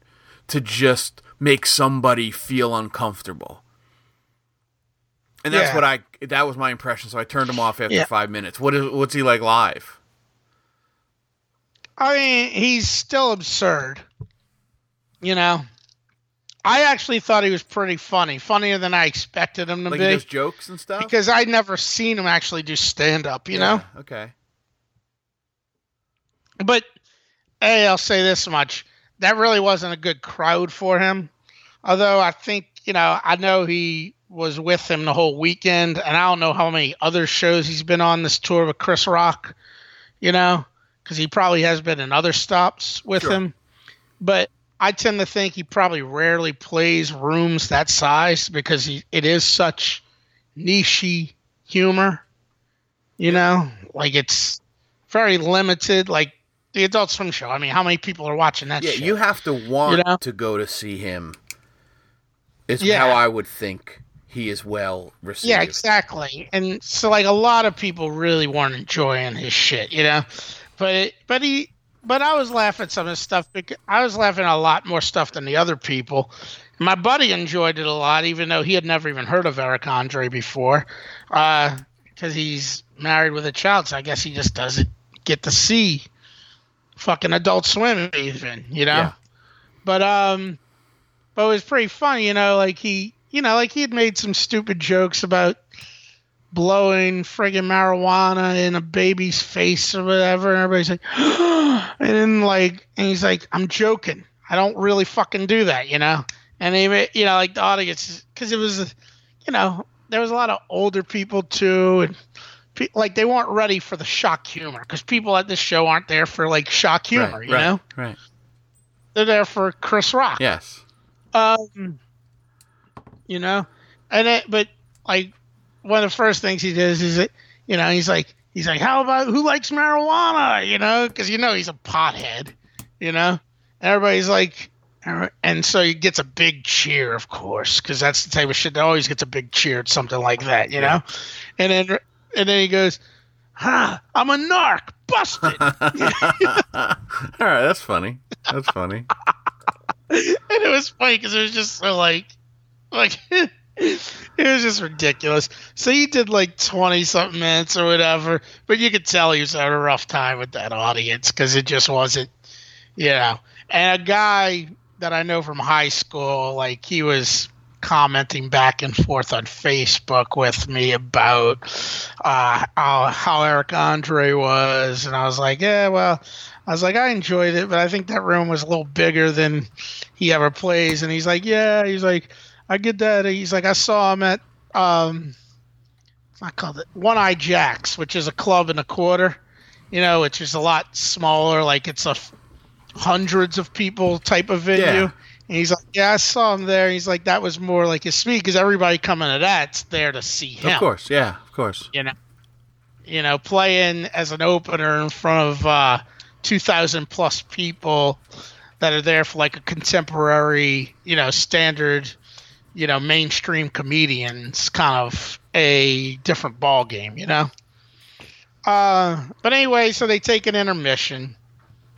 to just make somebody feel uncomfortable. And that's Yeah. what I that was my impression, so I turned him off after Yeah. 5 minutes. What is what's he like live? I mean, he's still absurd. You know, I actually thought he was pretty funny, funnier than I expected him to Like be, does jokes and stuff? because I'd never seen him actually do stand up. You know, Okay. but hey, I'll say this much: that really wasn't a good crowd for him. Although I think you know, I know he was with him the whole weekend, and I don't know how many other shows he's been on this tour with Chris Rock. You know, because he probably has been in other stops with Sure. him. But I tend to think he probably rarely plays rooms that size because he it is such nichey humor. You know, like it's very limited. Like the Adult Swim show. I mean, how many people are watching that? Yeah, shit? you have to want You know? to go to see him. Is Yeah. how I would think he is well received. Yeah, exactly. And so like a lot of people really weren't enjoying his shit, you know. But but he but I was laughing at some of his stuff because I was laughing at a lot more stuff than the other people. My buddy enjoyed it a lot, even though he had never even heard of Eric Andre before, because he's married with a child. So I guess he just doesn't get to see fucking Adult Swim even, you know. Yeah. But um, but it was pretty funny, you know. Like he, you know, like he had made some stupid jokes about blowing friggin' marijuana in a baby's face or whatever, and everybody's like, <gasps> and then like, and he's like, I'm joking. I don't really fucking do that, you know. And even you know, like the audience, because it was, you know, there was a lot of older people too, and pe- like they weren't ready for the shock humor because people at this show aren't there for like shock humor, right, you right, know. Right. They're there for Chris Rock. Yes. Um, you know, and it, but like one of the first things he does is that you know he's like he's like how about who likes marijuana? You know? Because you know he's a pothead you know? And everybody's like and so he gets a big cheer of course because that's the type of shit that always gets a big cheer at something like that you know? And then and then he goes huh i'm a narc busted. <laughs> <laughs> All right, that's funny. That's funny. and it was funny because it was just so like, like <laughs> it was just ridiculous. So he did like twenty something minutes or whatever, but you could tell he was having a rough time with that audience because it just wasn't, you know. And a guy that I know from high school, like he was commenting back and forth on Facebook with me about uh, how, how Eric Andre was, and I was like, yeah, well, I was like, I enjoyed it, but I think that room was a little bigger than he ever plays. And he's like, yeah, he's like, I get that. He's like, I saw him at um, not called it One Eyed Jacks, which is a club and a quarter, you know, which is a lot smaller, like it's a f- hundreds of people type of venue. Yeah. And he's like, yeah, I saw him there. He's like, that was more like his speed because everybody coming to that's there to see him Of course, yeah, of course. you know, you know, playing as an opener in front of uh, 2,000 plus people that are there for like a contemporary, you know, standard, you know, mainstream comedians, kind of a different ball game, you know. Uh, but anyway, so they take an intermission.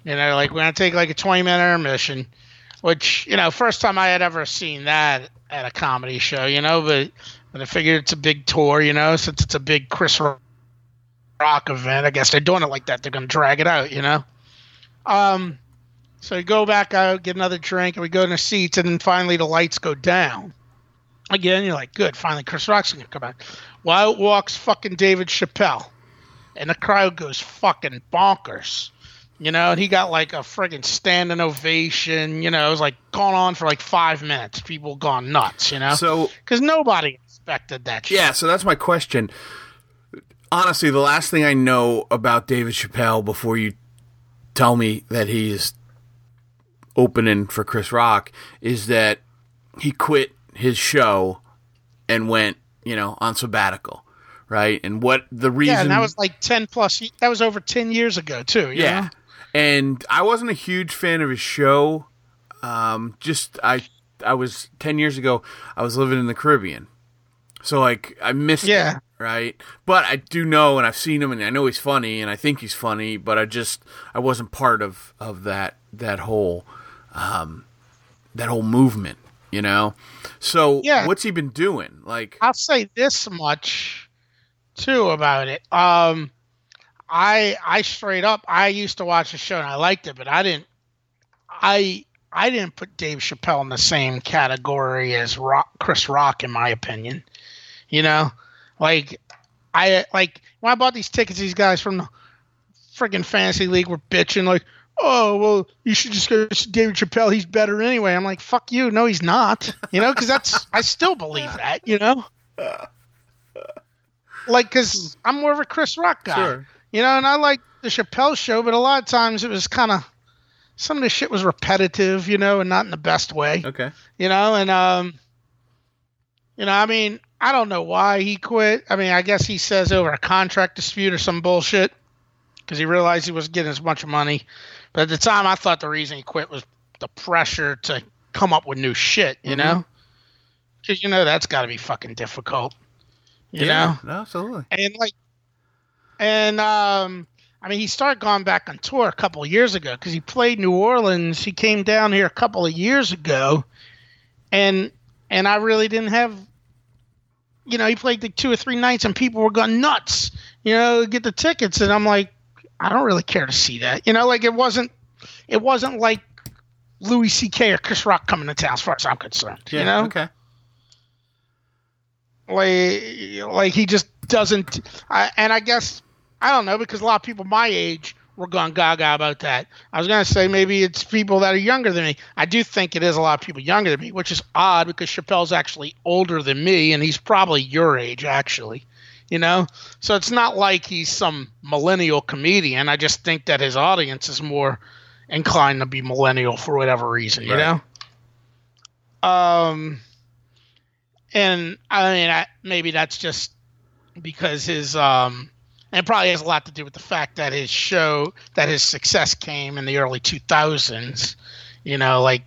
You know, like we're gonna take like a 20 minute intermission, which you know, first time I had ever seen that at a comedy show, you know, but but I figured it's a big tour, you know, since it's a big Chris Rock event. I guess they're doing it like that. They're gonna drag it out, you know. Um, so we go back out, get another drink, and we go in the seats, and then finally the lights go down. Again, you're like, good, finally Chris Rock's gonna come back. Well, out walks fucking David Chappelle, and the crowd goes fucking bonkers. You know, and he got like a friggin' standing ovation. You know, it was like going on for like five minutes. People gone nuts. You know, So because nobody expected that. Shit. yeah, so that's my question. Honestly, the last thing I know about David Chappelle before you tell me that he's opening for Chris Rock is that he quit his show and went, you know, on sabbatical, right? And what the reason? yeah, and that was like ten plus. That was over ten years ago too. you Yeah. know? And I wasn't a huge fan of his show. Um, just I I was ten years ago. I was living in the Caribbean, so like I missed Yeah. it, right? But I do know, and I've seen him, and I know he's funny, and I think he's funny. But I just I wasn't part of of that that whole um, that whole movement, you know. So Yeah. what's he been doing? Like I'll say this much too about it. Um, I I straight up I used to watch the show and I liked it, but I didn't. I I didn't put Dave Chappelle in the same category as Rock, Chris Rock, in my opinion. You know, like I like when I bought these tickets, these guys from the friggin' fantasy league were bitching like, "Oh, well, you should just go to David Chappelle. He's better anyway." I'm like, "Fuck you, no, he's not." You know, because that's I still believe that. You know, like because I'm more of a Chris Rock guy. Sure. You know, and I like the Chappelle show, but a lot of times it was kind of some of the shit was repetitive, you know, and not in the best way okay, you know, and um, you know, I mean, I don't know why he quit. I mean, I guess he says over a contract dispute or some bullshit because he realized he wasn't getting as much money. But at the time, I thought the reason he quit was the pressure to come up with new shit, you know, because you know that's got to be fucking difficult, you know? yeah, no, absolutely. and like and um i mean he started going back on tour a couple of years ago because he played new orleans. He came down here a couple of years ago and and i really didn't have you know he played like two or three nights and people were going nuts you know get the tickets. And i'm like i don't really care to see that you know like it wasn't it wasn't like louis ck or chris rock coming to town as far as i'm concerned Yeah, you know okay. like like he just doesn't. I, and I guess I don't know because a lot of people my age were going gaga about that. I was going to say maybe it's people that are younger than me. I do think it is a lot of people younger than me, which is odd because Chappelle's actually older than me, and he's probably your age actually. You know, so it's not like he's some millennial comedian. I just think that his audience is more inclined to be millennial for whatever reason. You Right. know. Um, and I mean, I, maybe that's just because his um, and it probably has a lot to do with the fact that his show that his success came in the early 2000s. You know, like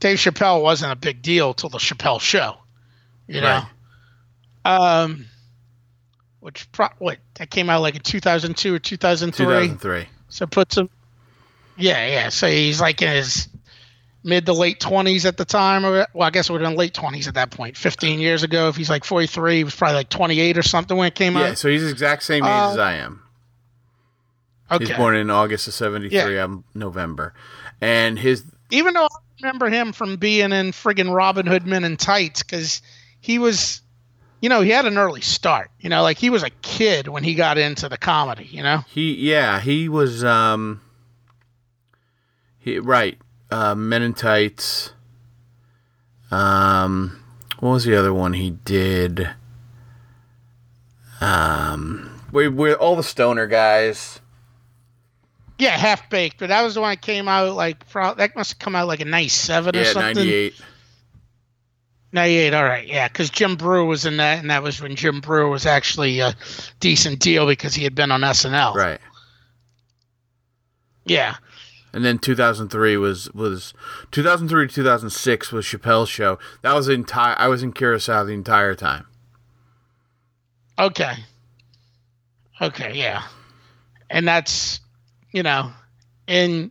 Dave Chappelle wasn't a big deal till the Chappelle Show. You know, um, which pro- what that came out like in 2002 or 2003. 2003. So puts him. Yeah, yeah. So he's like in his mid to late twenties at the time. Or, well, I guess it would have been late twenties at that point. Fifteen years ago, if he's like forty three, he was probably like twenty eight or something when it came Yeah, out. Yeah, so he's the exact same age Uh, as I am. Okay. He's born in August of 73. I'm November. And his Even though I remember him from being in friggin' Robin Hood Men in Tights, because he was, you know, he had an early start. You know, like he was a kid when he got into the comedy. You know. he yeah, he was um he right. Uh Men in Tights. Um what was the other one he did? Um we we're all the stoner guys. Yeah, half baked, but that was the one that came out like pro- that must have come out like in '97 or something. Yeah, 98. 98, all right, yeah, because Jim Breuer was in that, and that was when Jim Breuer was actually a decent deal because he had been on SNL. Right. Yeah. And then 2003 was was 2003 to 2006 was Chappelle's show. That was entire. I was in Curacao the entire time. Okay. Okay, yeah. And that's, you know, and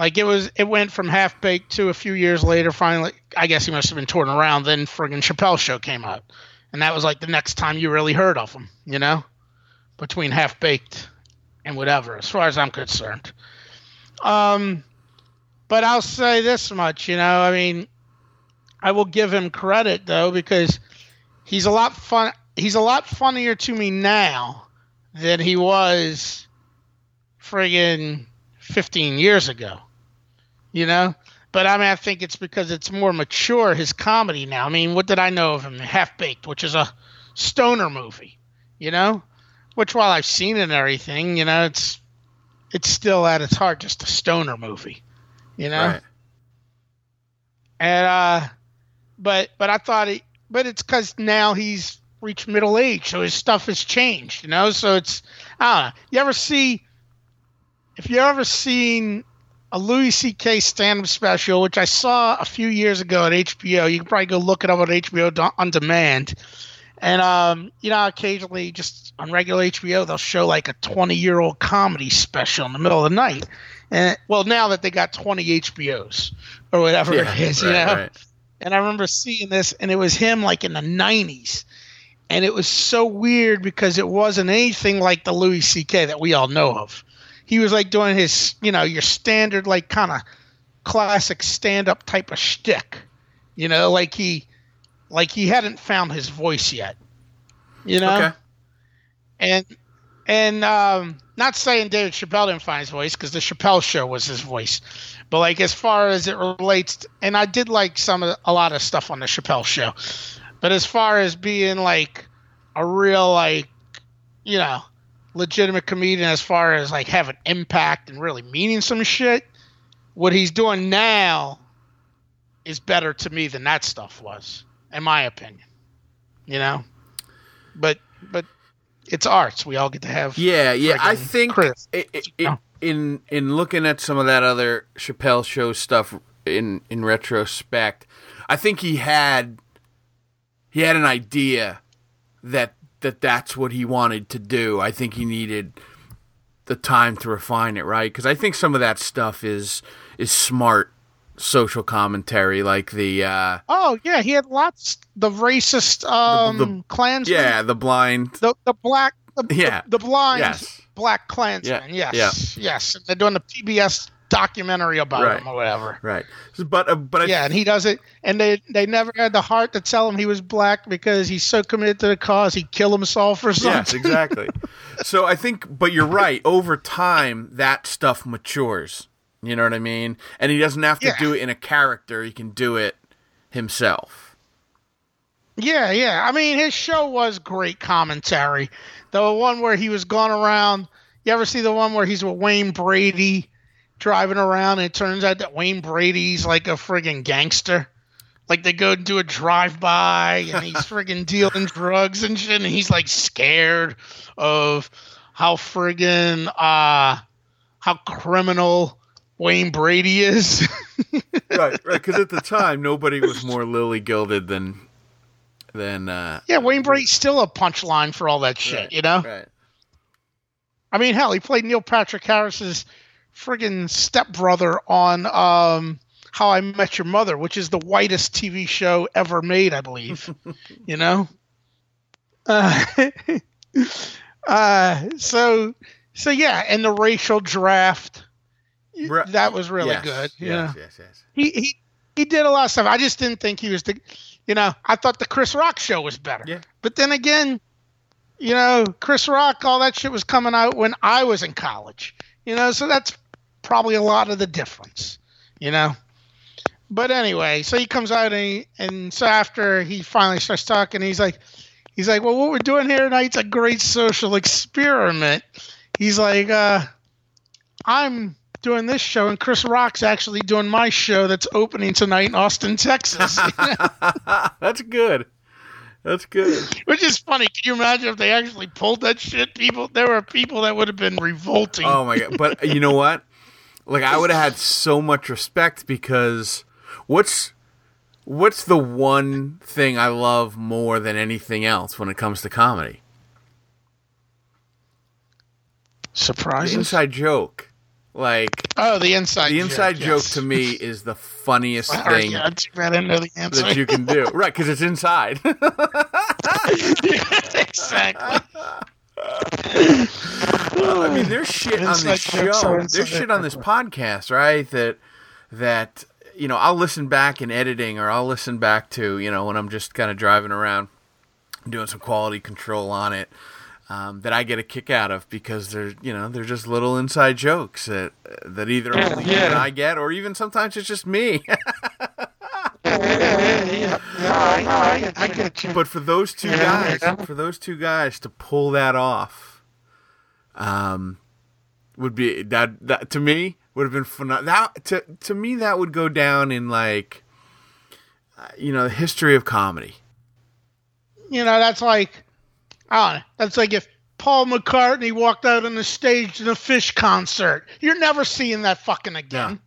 like it was, it went from half baked to a few years later. Finally, I guess he must have been touring around. Then friggin' Chappelle show came out, and that was like the next time you really heard of him. You know, between half baked and whatever, as far as I'm concerned. Um, but I'll say this much, you know, I mean, I will give him credit though because he's a lot fun. He's a lot funnier to me now than he was friggin' 15 years ago. You know? But I mean, I think it's because it's more mature, his comedy now. I mean, what did I know of him? Half Baked, which is a stoner movie, you know? Which, while I've seen it and everything, you know, it's it's still at its heart just a stoner movie, you know? Right. And uh, but but I thought it, but it's because now he's reached middle age, so his stuff has changed, you know. So it's I don't know. You ever see? If you ever seen a Louis C.K. stand-up special, which I saw a few years ago at HBO, you can probably go look it up on HBO on demand. And um, you know, occasionally, just on regular HBO, they'll show like a 20-year-old comedy special in the middle of the night. And well, now that they got 20 HBOs or whatever Yeah, it is, you know. right. And I remember seeing this, and it was him like in the 90s. And it was so weird because it wasn't anything like the Louis C.K. that we all know of. He was like doing his, you know, your standard, like kind of classic stand up type of shtick. You know, like he, like he hadn't found his voice yet. You know? Okay. and and um, not saying David Chappelle didn't find his voice because the Chappelle show was his voice, but like as far as it relates, to, and I did like some of a lot of stuff on the Chappelle show, but as far as being like a real like you know legitimate comedian, as far as like having impact and really meaning some shit, what he's doing now is better to me than that stuff was, in my opinion. You know, but but it's arts. We all get to have Yeah, yeah. I think Chris. i i No. in in looking at some of that other Chappelle show stuff in in retrospect, I think he had he had an idea that that that's what he wanted to do. I think he needed the time to refine it, right? Because I think some of that stuff is is smart social commentary, like the uh, Oh yeah, he had lots. The racist um, the- Klansmen. yeah, the blind, The the black. The, Yeah. The, the blind Yes. black Klansmen. Yeah, Yes. Yes. And they're doing the PBS documentary about Right. him or whatever. Right. But uh, but I, Yeah, and he does it, and they they never had the heart to tell him he was black because he's so committed to the cause he'd kill himself or something. Yes, exactly. <laughs> so I think, but you're right. Over time, that stuff matures. You know what I mean? And he doesn't have to Yeah. do it in a character. He can do it himself. Yeah, yeah. I mean, his show was great commentary. The one where he was going around. You ever see the one where he's with Wayne Brady driving around, and it turns out that Wayne Brady's like a friggin' gangster. Like they go do a drive by, and he's <laughs> friggin' dealing drugs and shit, and he's like scared of how friggin' uh how criminal Wayne Brady is. <laughs> right, right. Because at the time, nobody was more lily gilded than than. Uh, yeah, Wayne Brady's still a punchline for all that shit, right, you know. Right. I mean, hell, he played Neil Patrick Harris's friggin' stepbrother on um, How I Met Your Mother, which is the whitest TV show ever made, I believe. <laughs> you know. Uh, <laughs> uh, so, so yeah, and the racial draft, that was really Yes, good. Yes, yeah, yes, yes. he he he did a lot of stuff. I just didn't think he was the, you know, I thought the Chris Rock show was better. Yeah. But then again, you know, Chris Rock, all that shit was coming out when I was in college. You know, so that's probably a lot of the difference. You know. But anyway, so he comes out and he, and so after he finally starts talking, he's like, he's like, well, what we're doing here tonight's a great social experiment. He's like, uh, I'm doing this show, and Chris Rock's actually doing my show that's opening tonight in Austin, Texas. <laughs> <laughs> That's good. That's good. Which is funny. Can you imagine if they actually pulled that shit? People, there were people that would have been revolting. Oh my god! But you know what? Like I would have had so much respect because what's what's the one thing I love more than anything else when it comes to comedy? Surprise! Inside joke. Like oh, the inside. the inside joke, yes. to me is the funniest Sorry, thing yeah, too bad I didn't know the answer. that you can do. Right? Because it's inside. <laughs> exactly. <laughs> I mean, there's shit on this show. There's shit on this podcast, right? That that you know, I'll listen back in editing, or I'll listen back to you know when I'm just kind of driving around, doing some quality control on it. Um, that I get a kick out of because they're you know they're just little inside jokes that that either only yeah. I get or even sometimes it's just me. <laughs> yeah, I, I, I get you. but for those two Yeah, guys, yeah. for those two guys to pull that off, um, would be that that to me would have been phenomenal. That to to me that would go down in like, uh, you know, the history of comedy. You know, that's like, I don't know. That's like if Paul McCartney walked out on the stage in a Phish concert. You're never seeing that fucking again.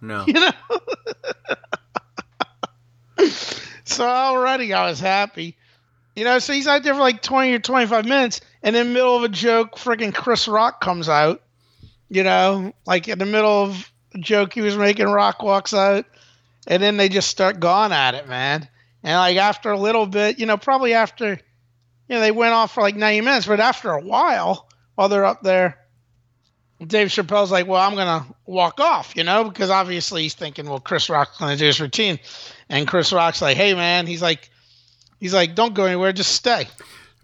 No, <laughs> You know. <laughs> so already I was happy. You know, so he's out there for like 20 or 25 minutes, and in the middle of a joke, freaking Chris Rock comes out. You know, like in the middle of a joke he was making, Rock walks out, and then they just start going at it, man. And like after a little bit, you know, probably after, you know, they went off for like 90 minutes, but after a while, while they're up there, Dave Chappelle's like, well, I'm gonna walk off, you know, because obviously he's thinking, well, Chris Rock's gonna do his routine, and Chris Rock's like, hey, man, he's like, he's like, don't go anywhere, just stay.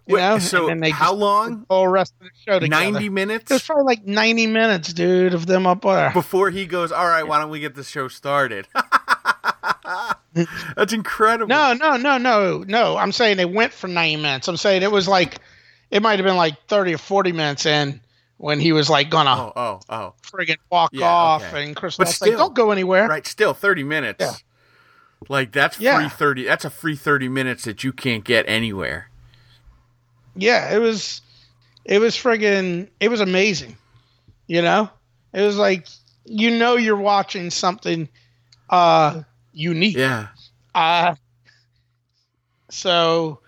You Wait, know? so and they how long? the whole rest of the show together. Ninety minutes. minutes probably like 90 minutes, dude, of them up there. before he goes. All right, why don't we get the show started? <laughs> That's incredible. No, no, no, no, no. I'm saying they went for 90 minutes. I'm saying it was like, it might have been like 30 or 40 minutes in when he was like gonna Oh, oh, oh. friggin' walk Yeah, off, okay. and Chris But Rock's like, still, don't go anywhere. Right, still thirty minutes. Yeah. Like that's Yeah. free thirty. That's a free thirty minutes that you can't get anywhere. yeah, it was it was friggin' it was amazing. You know? It was like you know you're watching something uh unique. Yeah, Uh so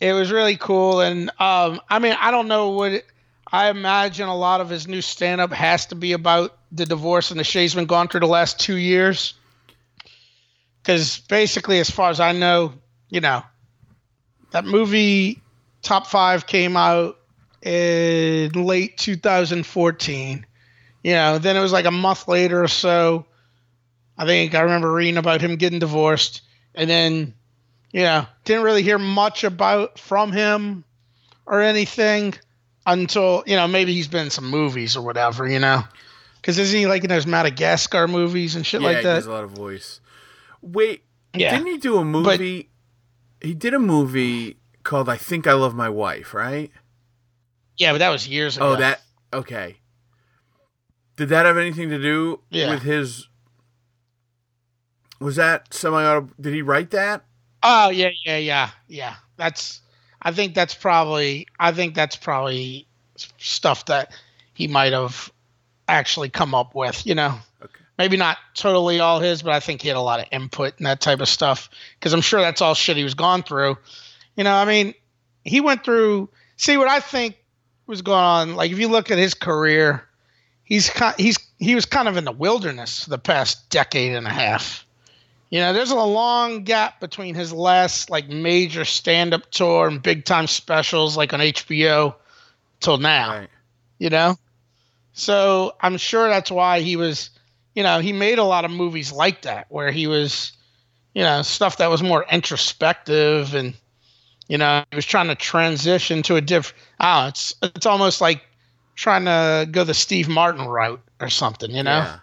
it was really cool and um I mean I don't know what it, I imagine a lot of his new stand up has to be about the divorce and the Shay's been gone through the last two years. Cause basically as far as I know, you know, that movie Top Five came out in late 2014. You know, then it was like a month later or so. I think I remember reading about him getting divorced, and then, you know, didn't really hear much about from him or anything until you know maybe he's been in some movies or whatever. You know, because isn't he like in those Madagascar movies and shit yeah, like he that? does a lot of voice. Wait, Yeah. didn't he do a movie? he did a movie called "I Think I Love My Wife," right? Yeah, but that was years oh, ago. Oh, that okay. Did that have anything to do Yeah. with his? Was that semi auto? Did he write that? Oh yeah, yeah, yeah, yeah. That's. I think that's probably. I think that's probably stuff that he might have actually come up with. You know, Okay. Maybe not totally all his, but I think he had a lot of input and that type of stuff because I'm sure that's all shit he was gone through. You know, I mean, he went through. See what I think was going on. Like if you look at his career, he's he's he was kind of in the wilderness for the past decade and a half. You know, there's a long gap between his last like major stand-up tour and big time specials like on HBO till now Right. you know so i'm sure that's why he was you know he made a lot of movies like that where he was you know stuff that was more introspective and you know he was trying to transition to a different oh it's it's almost like trying to go the steve martin route or something you know Yeah.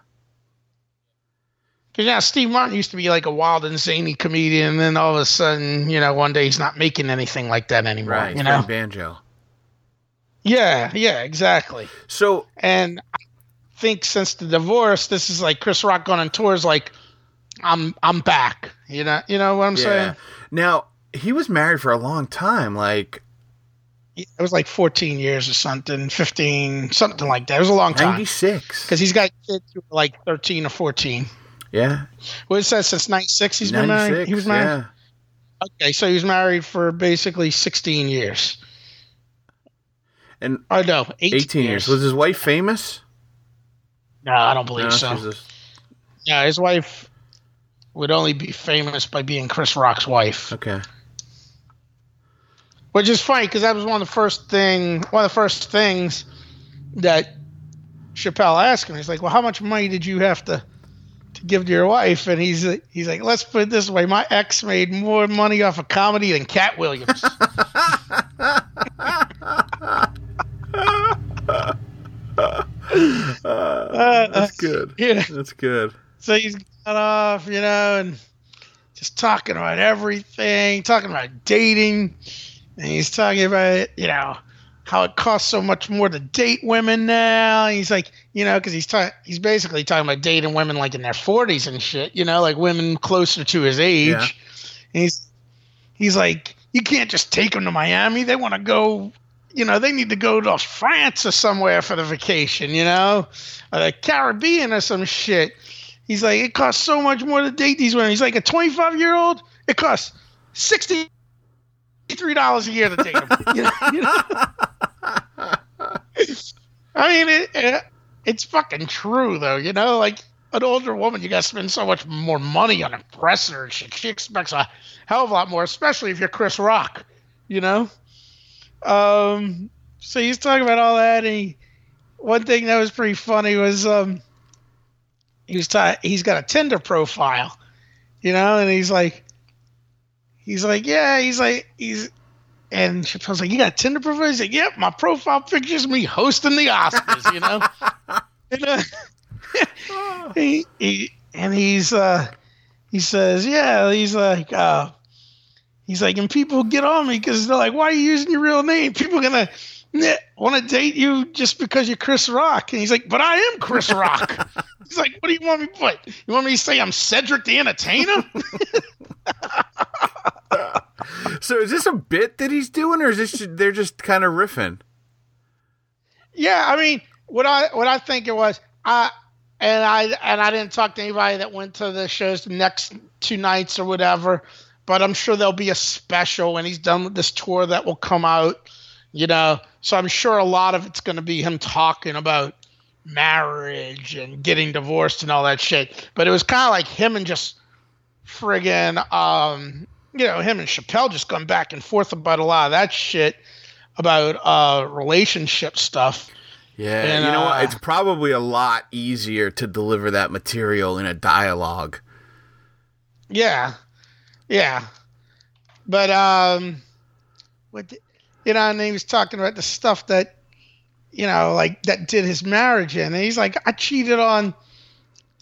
because yeah steve martin used to be like a wild and zany comedian and then all of a sudden you know one day he's not making anything like that anymore Right. you know banjo. yeah yeah exactly So And I think since the divorce, this is like Chris Rock going on tours like I'm I'm back. You know you know what I'm yeah. saying? Now he was married for a long time. Like It was like 14 years or something, 15, something like that. It was a long time. ninety six. Because he's got kids who are like 13 or 14. Yeah. What it says since 96 he's been married? He was married? Yeah. Okay, so he was married for basically 16 years. And Oh, no, 18, eighteen years. Was his wife famous? No, I don't believe No, so. Yeah, his wife would only be famous by being Chris Rock's wife. okay. which is funny because that was one of the first thing one of the first things that Chappelle asked him. He's like, "Well, how much money did you have to to give to your wife?" And he's he's like, "Let's put it this way: my ex made more money off of comedy than Katt Williams." <laughs> Uh, That's good. yeah. That's good. So he's got off, you know, and just talking about everything, talking about dating, and he's talking about, you know, how it costs so much more to date women now. And he's like, you know, because he's talking, he's basically talking about dating women like in their forties and shit, you know, like women closer to his age. Yeah. And he's he's like, you can't just take them to Miami. They want to go. You know, they need to go to France or somewhere for the vacation, you know, or the Caribbean or some shit. He's like, it costs so much more to date these women. He's like, a 25 year old, it costs $63 a year to date them. you know, you know? <laughs> I mean, it, it, it's fucking true, though. You know, like an older woman, you got to spend so much more money on impress her. She, she expects a hell of a lot more, especially if you're Chris Rock, you know? Um, so he's talking about all that. And he, one thing that was pretty funny was, um, he was ta- he's got a Tinder profile, you know, and he's like, he's like, yeah, he's like, he's, and Chappelle's like, you got a Tinder profile? He's like, yep, my profile pictures me hosting the Oscars, you know, <laughs> and, uh, <laughs> he, he, and he's, uh, he says, yeah, he's like, uh, he's like, and people get on me because they're like, why are you using your real name? People are gonna want to date you just because you're Chris Rock. And he's like, but I am Chris Rock. <laughs> he's like, what do you want me to put? You want me to say I'm Cedric the Entertainer? <laughs> <laughs> So is this a bit that he's doing, or is this they're just kind of riffing? yeah, I mean, what I what I think it was, I and I and I didn't talk to anybody that went to the shows the next two nights or whatever, but I'm sure there'll be a special when he's done with this tour that will come out, you know. So I'm sure a lot of it's going to be him talking about marriage and getting divorced and all that shit. But it was kind of like him and just friggin' um, you know, him and Chappelle just going back and forth about a lot of that shit about uh relationship stuff Yeah, And, you know what? uh, It's probably a lot easier to deliver that material in a dialogue. Yeah, yeah, but um, what you know, and he was talking about the stuff that you know, like that did his marriage in, and he's like, I cheated on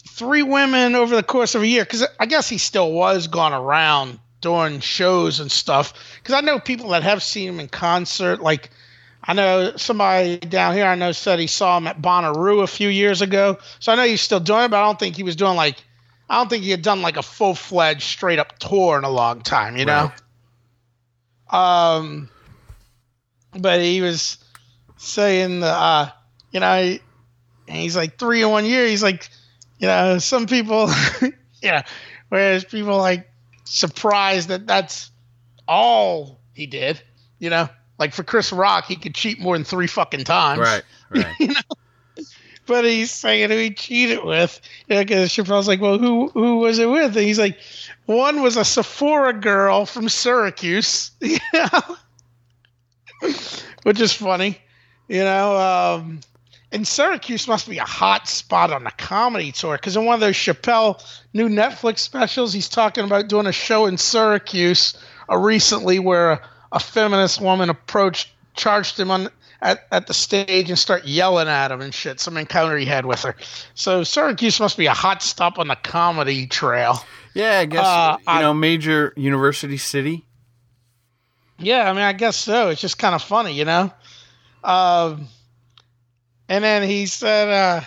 three women over the course of a year because I guess he still was going around doing shows and stuff. Because I know people that have seen him in concert, like. I know somebody down here I know said he saw him at Bonnaroo a few years ago. So I know he's still doing it, but I don't think he was doing like I don't think he had done like a full fledged straight up tour in a long time, you know? Um but he was saying uh you know and he's like three in one year, he's like you know, some people <laughs> yeah, whereas people like surprised that that's all he did, you know? Like for Chris Rock, he could cheat more than three fucking times Right, <laughs> right. But he's saying who he cheated with. You know, because Chappelle's like, well, who who was it with? And he's like, one was a Sephora girl from Syracuse, <laughs> which is funny, you know. Um, and Syracuse must be a hot spot on the comedy tour because in one of those Chappelle new Netflix specials, he's talking about doing a show in Syracuse uh, recently where a, a feminist woman approached, charged him on at, at the stage and start yelling at him and shit. Some encounter he had with her. So Syracuse must be a hot stop on the comedy trail. Yeah, I guess Uh, you I- know, major university city. Yeah, I mean, I guess so. It's just kind of funny, you know. Um, and then he said, uh,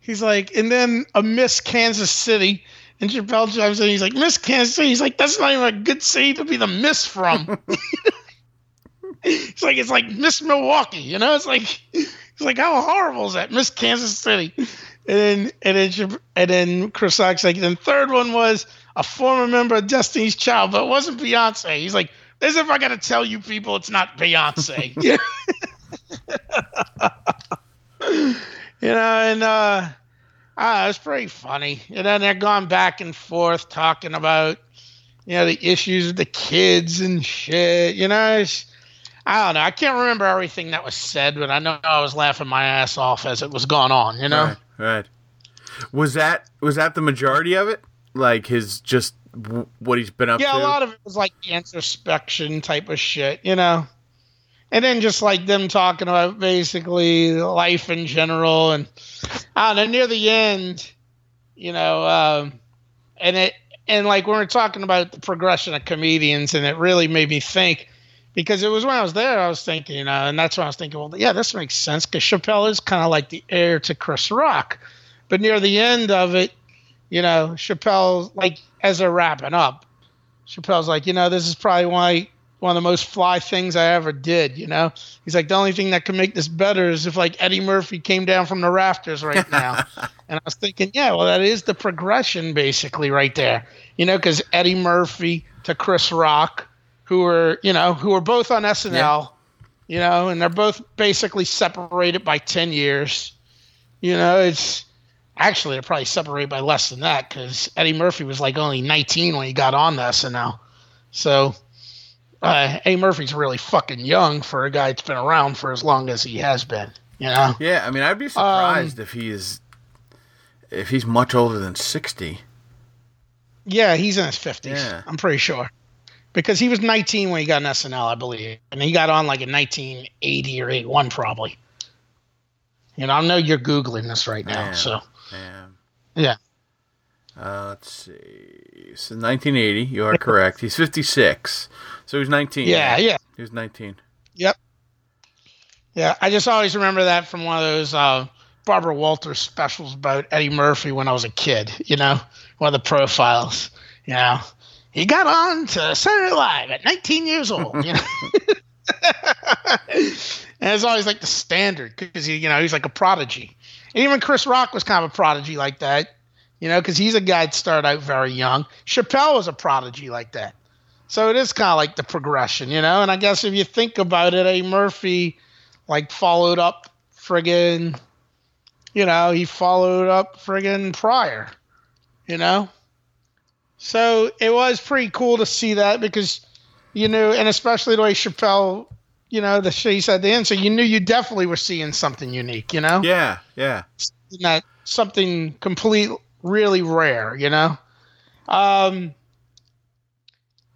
he's like, and then a Miss Kansas City, and Chappelle chimes in. He's like, Miss Kansas City. He's like, that's not even a good city to be the Miss from. <laughs> <laughs> it's like it's like Miss Milwaukee, you know. It's like it's like how horrible is that, Miss Kansas City? And then and then and then Chris Rock's like, then third one was a former member of Destiny's Child, but it wasn't Beyonce. He's like, as if I got to tell you people it's not Beyonce. <laughs> <laughs> You know, and uh, ah, it's pretty funny. And then they're going back and forth talking about, you know, the issues with the kids and shit. You know, it's, I don't know. I can't remember everything that was said, but I know I was laughing my ass off as it was going on. You know. Right, right. Was that was that the majority of it? Like his just w- what he's been up to. Yeah, to? a lot of it was like the introspection type of shit, you know. And then just like them talking about basically life in general, and I don't know. Near the end, you know, um, and it and like when we're talking about the progression of comedians, and it really made me think because it was when I was there, I was thinking, you know, and that's when I was thinking, well, yeah, this makes sense because Chappelle is kind of like the heir to Chris Rock, but near the end of it, you know, Chappelle, like as they're wrapping up, Chappelle's like, you know, this is probably why one of the most fly things I ever did. You know, he's like, the only thing that can make this better is if like Eddie Murphy came down from the rafters right now. <laughs> and I was thinking, yeah, well, that is the progression basically right there. You know, because Eddie Murphy to Chris Rock, who are you know who are both on SNL. Yeah. You know, and they're both basically separated by ten years. You know, it's actually they're probably separated by less than that because Eddie Murphy was like only 19 when he got on the SNL. So uh, Eddie Murphy's really fucking young for a guy that's been around for as long as he has been. You know? Yeah, I mean, I'd be surprised if he is if he's much older than sixty. Yeah, he's in his 50s. Yeah. I'm pretty sure. Because he was 19 when he got an SNL, I believe. And he got on like in 1980 or 81, probably. You know, I know you're Googling this right now. Yeah. So, Yeah. yeah. Uh, let's see. So 1980, you are correct. He's 56. So he's 19. Yeah, yeah. He was 19. Yep. Yeah, I just always remember that from one of those uh, Barbara Walters specials about Eddie Murphy when I was a kid. You know, one of the profiles. You know, he got on to Saturday Live at 19 years old. You know, <laughs> and it's always like the standard because he, you know, he's like a prodigy. And even Chris Rock was kind of a prodigy like that. You know, because he's a guy that started out very young. Chappelle was a prodigy like that. So it is kind of like the progression, you know. And I guess if you think about it, a Murphy like followed up friggin', you know, he followed up friggin' Pryor, you know. So it was pretty cool to see that because, you knew, and especially the way Chappelle, you know, the said at the end. So you knew you definitely were seeing something unique, you know? Yeah, yeah. That something complete, really rare, you know? Um,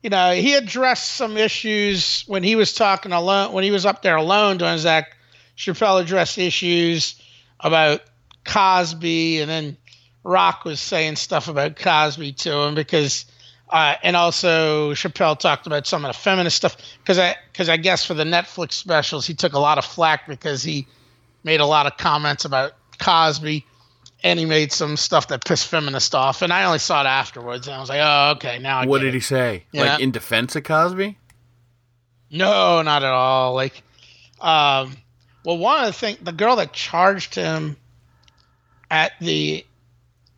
you know, he addressed some issues when he was talking alone, when he was up there alone doing Zach Chappelle addressed issues about Cosby, and then Rock was saying stuff about Cosby to him because, uh, and also Chappelle talked about some of the feminist stuff because I because I guess for the Netflix specials he took a lot of flack because he made a lot of comments about Cosby, and he made some stuff that pissed feminists off, and I only saw it afterwards, and I was like, oh okay, now I What did it. he say? Like in defense of Cosby? No, not at all. Like, um, well, one of the things, the girl that charged him at the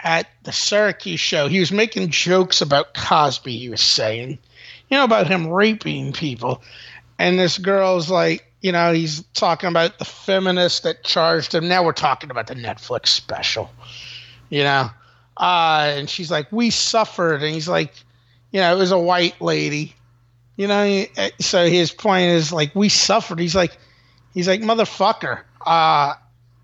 at the Syracuse show, he was making jokes about Cosby. He was saying, you know, about him raping people, and this girl's like, you know, he's talking about the feminist that charged him. Now we're talking about the Netflix special, you know, uh, and she's like, we suffered, and he's like, you know, it was a white lady you know, uh, so his point is like we suffered. He's like, he's like motherfucker. Uh,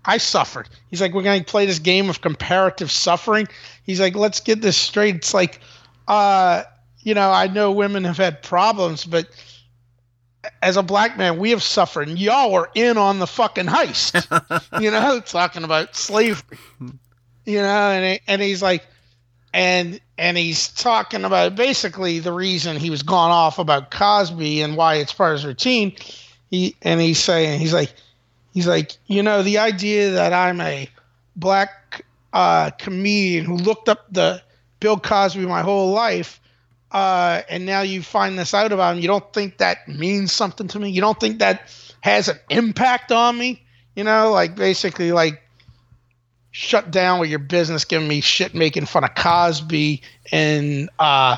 I suffered. He's like, we're gonna play this game of comparative suffering. He's like, let's get this straight. It's like, uh, you know, I know women have had problems, but as a black man, we have suffered. And y'all were in on the fucking heist. <laughs> you know, talking about slavery. You know, and and he's like, and and he's talking about basically the reason he was gone off about Cosby and why it's part of his routine. He and he's saying he's like he's like you know the idea that I'm a black uh, comedian who looked up the Bill Cosby my whole life, uh, and now you find this out about him. You don't think that means something to me? You don't think that has an impact on me? You know, like basically like shut down with your business giving me shit making fun of Cosby and uh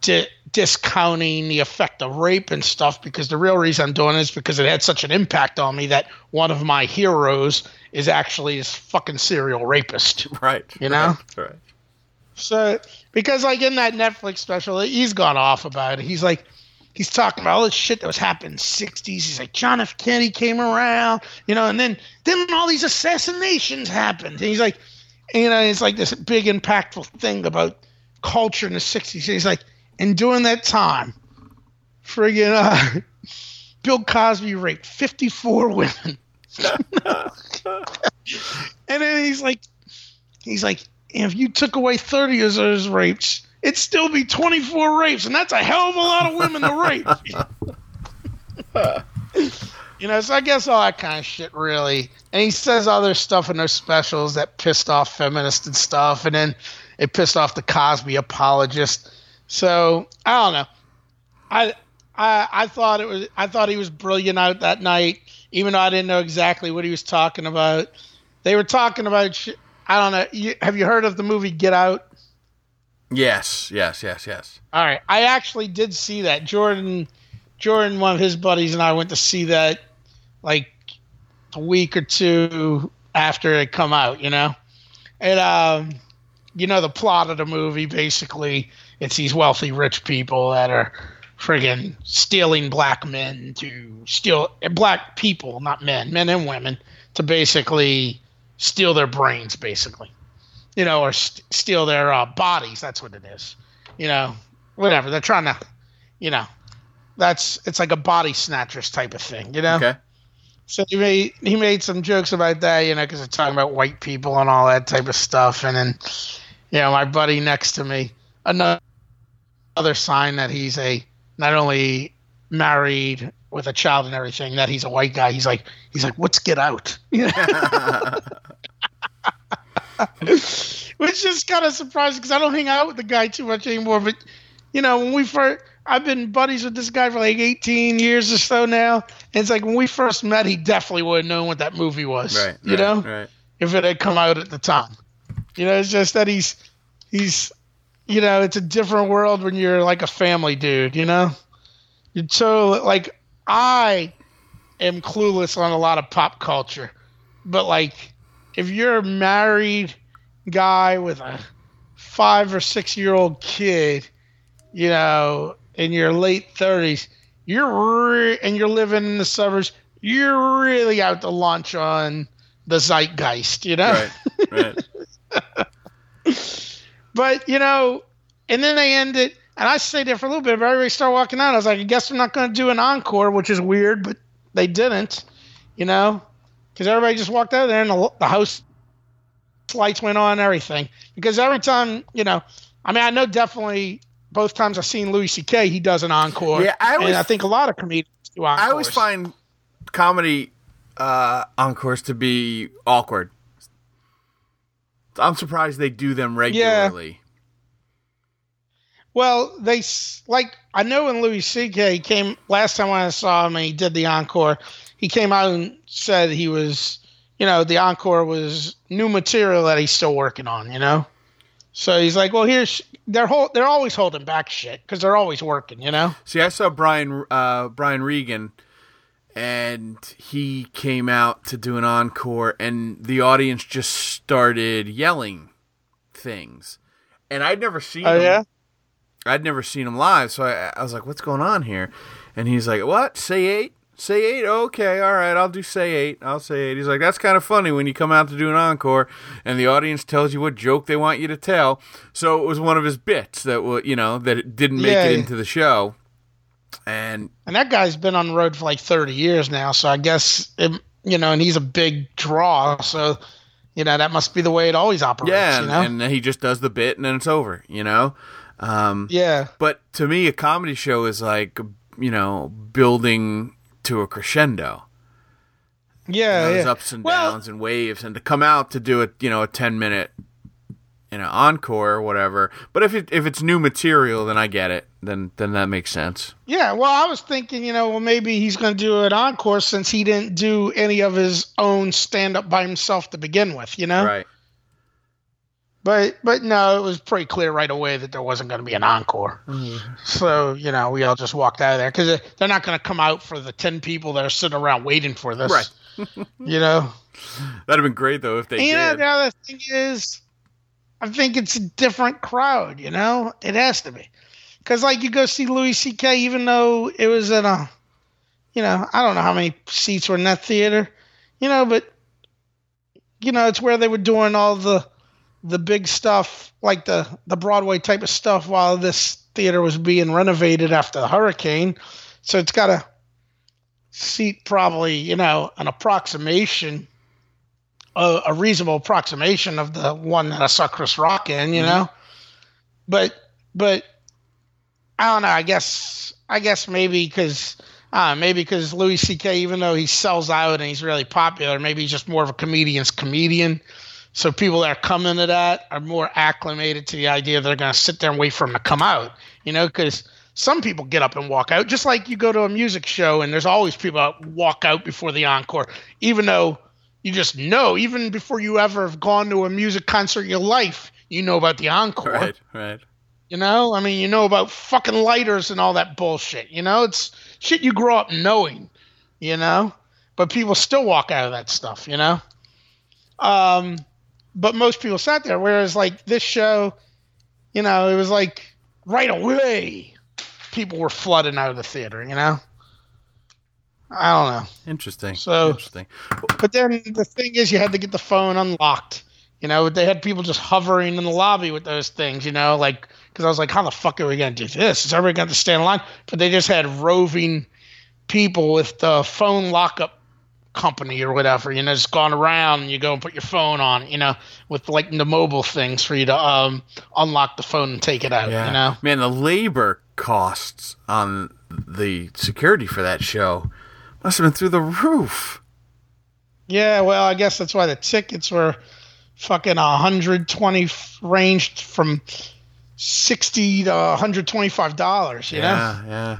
di- discounting the effect of rape and stuff because the real reason I'm doing it is because it had such an impact on me that one of my heroes is actually this fucking serial rapist. <laughs> Right. You know? Right. right. So because like in that Netflix special, he's gone off about it. He's like he's talking about all this shit that was happening in the sixties. He's like, John F. Kennedy came around, you know, and then then all these assassinations happened. And he's like you know, it's like this big impactful thing about culture in the sixties. He's like, and during that time, friggin' uh, <laughs> Bill Cosby raped fifty four women. <laughs> and then he's like he's like, if you took away 30 of those rapes, it'd still be 24 rapes, and that's a hell of a lot of women to rape. <laughs> you know, so I guess all that kind of shit really. And he says other stuff in those specials that pissed off feminists and stuff, and then it pissed off the Cosby apologist. So I don't know. I I I thought it was I thought he was brilliant out that night, even though I didn't know exactly what he was talking about. They were talking about sh- I don't know. You, have you heard of the movie Get Out? Yes, yes, yes, yes. All right, I actually did see that. Jordan, Jordan, one of his buddies, and I went to see that like a week or two after it come out. You know, and um, you know the plot of the movie basically it's these wealthy rich people that are friggin' stealing black men to steal black people, not men, men and women, to basically steal their brains, basically, you know, or st- steal their uh, bodies. That's what it is, you know, whatever. They're trying to, you know, that's it's like a body snatchers type of thing, you know. Okay. So he made he made some jokes about that, you know, because they're talking about white people and all that type of stuff. And then, you know, my buddy next to me, another other sign that he's a not only married with a child and everything, that he's a white guy. He's like he's like, let's get out. <laughs> Which is kind of surprising because I don't hang out with the guy too much anymore. But you know, when we first, I've been buddies with this guy for like 18 years or so now. And it's like when we first met, he definitely would have known what that movie was. right. You right, know, Right. if it had come out at the time. You know, it's just that he's he's you know, it's a different world when you're like a family dude, you know? You're so like I am clueless on a lot of pop culture. But like if you're a married guy with a five or six year old kid, you know, in your late thirties, you're re- and you're living in the suburbs, you're really out to lunch on the zeitgeist, you know. Right. Right. <laughs> but you know, and then they end it, and I stayed there for a little bit. But everybody started walking out. I was like, I guess they're not going to do an encore, which is weird, but they didn't, you know, because everybody just walked out there and the, the house lights went on and everything. Because every time, you know, I mean, I know definitely both times I've seen Louis C.K. he does an encore. Yeah, I always- and I think a lot of comedians do encores. I always find comedy uh, encores to be awkward. I'm surprised they do them regularly. Yeah. Well, they like I know when Louis C.K. came last time I saw him and he did the encore, he came out and said he was, you know, the encore was new material that he's still working on, you know. So he's like, well, here's they're hol- they're always holding back shit because they're always working, you know. See, I saw Brian uh, Brian Regan, and he came out to do an encore, and the audience just started yelling things, and I'd never seen. Oh him. yeah. I'd never seen him live, so I, I was like, "What's going on here?" And he's like, "What? Say eight? Say eight? Okay, all right, I'll do say eight. I'll say eight. He's like, "That's kind of funny when you come out to do an encore, and the audience tells you what joke they want you to tell." So it was one of his bits that wa you know that it didn't make Yeah. it into the show, and And that guy's been on the road for like 30 years now, so I guess it, you know, and he's a big draw, so you know that must be the way it always operates. yeah, you and, know. and he just does the bit, and then it's over. You know. Um, yeah. But to me, a comedy show is like you know building to a crescendo. Yeah. There's yeah. ups and Well- downs and waves, and to come out to do it, you know, a ten minute, you know, encore or whatever. But if it if it's new material, then I get it. Then then that makes sense. Yeah, well, I was thinking, you know, well, maybe he's going to do an encore since he didn't do any of his own stand up by himself to begin with, you know. Right. But but no, it was pretty clear right away that there wasn't going to be an encore. Mm-hmm. So you know, we all just walked out of there because they're not going to come out for the ten people that are sitting around waiting for this. Right. <laughs> You know. That'd have been great though if they And you know, the other thing is, I think it's a different crowd. You know, it has to be, because like you go see Louis C.K. even though it was in a, you know, I don't know how many seats were in that theater, you know, but you know, it's where they were doing all the the big stuff, like the the Broadway type of stuff, while this theater was being renovated after the hurricane. So it's got a seat probably, you know, an approximation a, a reasonable approximation of the one that I saw Chris Rock in, you mm-hmm. know. But but I don't know. I guess I guess maybe because uh, maybe because Louis C.K. even though he sells out and he's really popular, maybe he's just more of a comedian's comedian. So people that are coming to that are more acclimated to the idea they're going to sit there and wait for him to come out, you know, because some people get up and walk out, just like you go to a music show and there's always people that walk out before the encore, even though you just know, even before you ever have gone to a music concert in your life, you know about the encore. Right. Right. You know, I mean, you know about fucking lighters and all that bullshit. You know, it's shit you grow up knowing. You know, but people still walk out of that stuff. You know, um, but most people sat there. Whereas like this show, you know, it was like right away, people were flooding out of the theater. You know, I don't know. Interesting. So- interesting. But then the thing is, you had to get the phone unlocked. You know, they had people just hovering in the lobby with those things. You know, like because I was like, how the fuck are we gonna do this? Is everybody going to stand in line? But they just had roving people with the phone lockup company or whatever. You know, just going around and you go and put your phone on. You know, with like the mobile things for you to um unlock the phone and take it out. Yeah. You know. Man, the labor costs on the security for that show must have been through the roof. Yeah, well, I guess that's why the tickets were fucking 120 ranged from 60 to 125 dollars. You know, yeah. Yeah.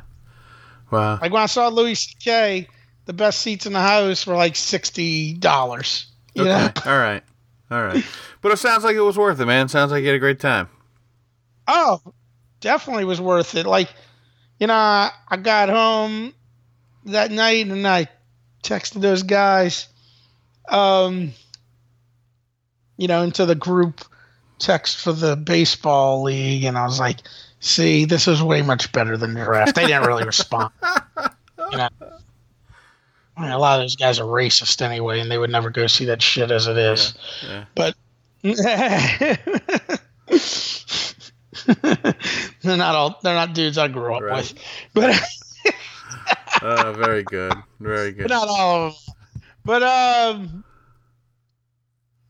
Wow. like when I saw Louis C.K., the best seats in the house were like sixty dollars. Okay. know? All right. All right. But it sounds like it was worth it, man. Sounds like you had a great time. Oh, definitely was worth it. Like, you know, I, I got home that night and I texted those guys, um, you know, into the group text for the baseball league, and I was like, "See, this is way much better than draft." They didn't really respond. <laughs> you know. I mean, a lot of those guys are racist anyway, and they would never go see that shit as it is. Yeah, yeah. But <laughs> they're not all. They're not dudes I grew up right. with. But <laughs> uh, very good, very good. But not all of them. But um,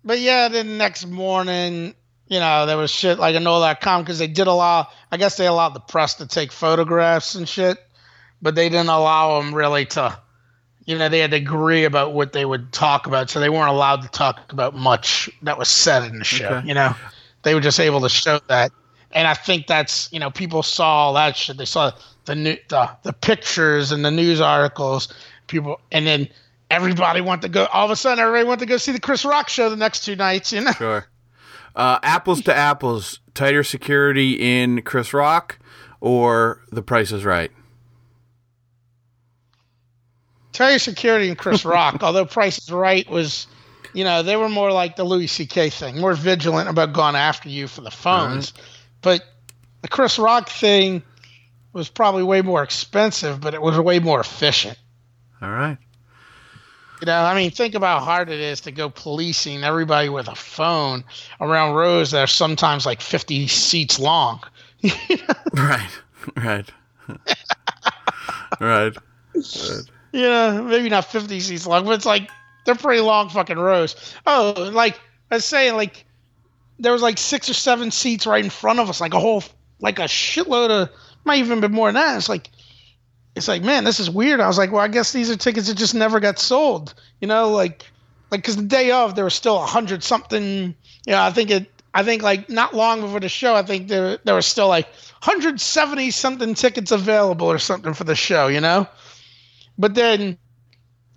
but yeah. Then next morning, you know, there was shit like a com because they did allow. I guess they allowed the press to take photographs and shit, but they didn't allow them really to you know, they had to agree about what they would talk about, so they weren't allowed to talk about much that was said in the show. Okay. You know, they were just able to show that, and I think that's you know, people saw all that shit. They saw the new the the pictures and the news articles, people, and then everybody went to go. All of a sudden, everybody went to go see the Chris Rock show the next two nights. You know, sure. Uh, apples to apples, tighter security in Chris Rock or The Price is Right. Terry Security and Chris Rock, <laughs> although Price is Right was, you know, they were more like the Louis C.K. thing, more vigilant about going after you for the phones. Right. But the Chris Rock thing was probably way more expensive, but it was way more efficient. All right. You know, I mean, think about how hard it is to go policing everybody with a phone around rows that are sometimes like 50 seats long. <laughs> right, right, right. right. Yeah, maybe not 50 seats long, but it's like they're pretty long fucking rows. Oh, like I was saying, like there was like six or seven seats right in front of us, like a whole, like a shitload of, might even be more than that. It's like, it's like, man, this is weird. I was like, well, I guess these are tickets that just never got sold. You know, like, like because the day of there was still a hundred something. You know, I think it. I think like not long before the show, I think there there was still like 170 something tickets available or something for the show. You know. But then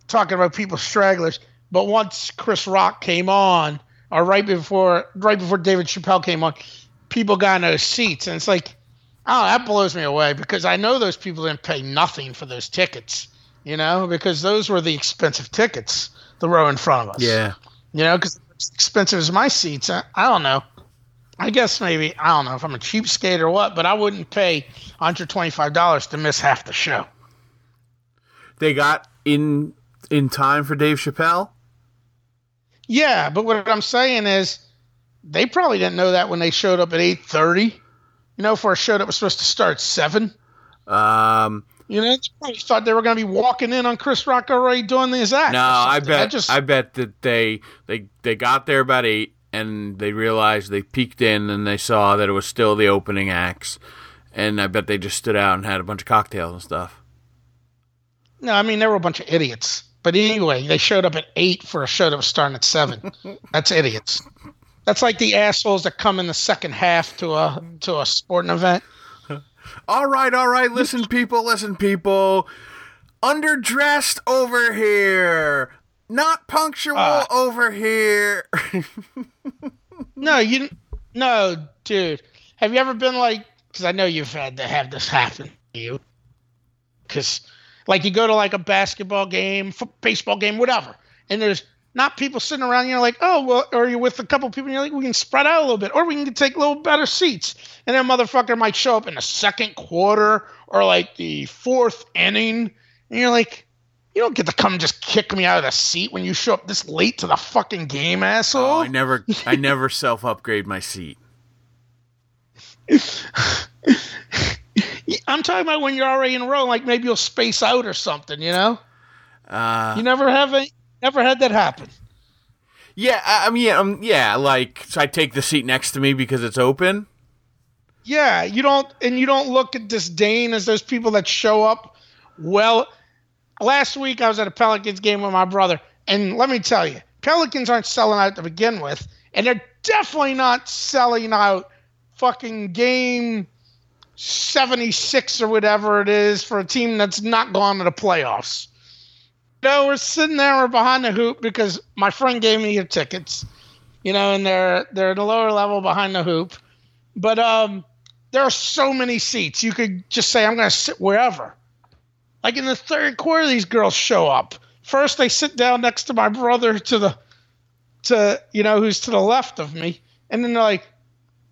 talking about people stragglers, but once Chris Rock came on, or right before right before David Chappelle came on, people got in those seats, and it's like, oh, that blows me away because I know those people didn't pay nothing for those tickets, you know, because those were the expensive tickets, the row in front of us. Yeah. You know, because expensive as my seats. I, I don't know. I guess maybe I don't know if I'm a cheapskate or what, but I wouldn't pay $125 to miss half the show they got in in time for Dave Chappelle? Yeah, but what I'm saying is they probably didn't know that when they showed up at 8:30. You know, for a show that was supposed to start at 7. Um you know, they thought they were going to be walking in on Chris Rock already doing these acts. No, I bet. I, just, I bet that they they they got there about eight, and they realized they peeked in and they saw that it was still the opening acts, and I bet they just stood out and had a bunch of cocktails and stuff. No, I mean they were a bunch of idiots. But anyway, they showed up at eight for a show that was starting at seven. <laughs> That's idiots. That's like the assholes that come in the second half to a to a sporting event. <laughs> All right, all right. Listen, people. Listen, people. Underdressed over here, not punctual uh, over here. <laughs> no, you. No, dude. Have you ever been like? Because I know you've had to have this happen to you. Because like you go to like a basketball game, baseball game, whatever, and there's not people sitting around. You're like, oh well, or you're with a couple people. and You're like, we can spread out a little bit, or we can take a little better seats. And then motherfucker might show up in the second quarter or like the fourth inning, and you're like, you don't get to come just kick me out of the seat when you show up this late to the fucking game, asshole. Oh, I never, I never <laughs> self upgrade my seat. <laughs> I'm talking about when you're already in a row, like maybe you'll space out or something, you know? Uh, you never have a, never had that happen. Yeah, I mean, um, yeah, like so I take the seat next to me because it's open. Yeah, you don't, and you don't look at disdain as those people that show up. Well, last week I was at a Pelicans game with my brother, and let me tell you, Pelicans aren't selling out to begin with, and they're definitely not selling out fucking game 76 or whatever it is for a team that's not gone to the playoffs. Know, we're sitting there, we're behind the hoop because my friend gave me your tickets, you know, and they're they're at the lower level behind the hoop. But um there are so many seats. You could just say, I'm gonna sit wherever. Like in the third quarter, these girls show up. First they sit down next to my brother to the to you know, who's to the left of me, and then they're like,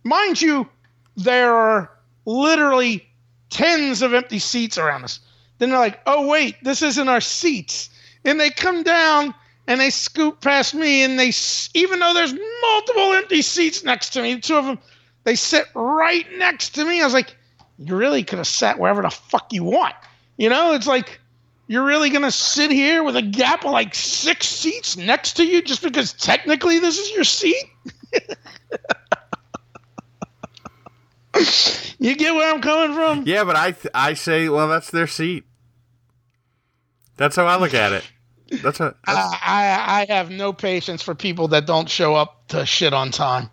mind you, there are literally tens of empty seats around us. Then they're like, oh wait, this isn't our seats, and they come down and they scoot past me, and they even though there's multiple empty seats next to me, two of them, they sit right next to me. I was like, you really could have sat wherever the fuck you want. You know, it's like you're really gonna sit here with a gap of like six seats next to you just because technically this is your seat. <laughs> you get where I'm coming from? Yeah, but I th- I say, well, that's their seat. That's how I look at it. That's a. That's... I, I I have no patience for people that don't show up to shit on time.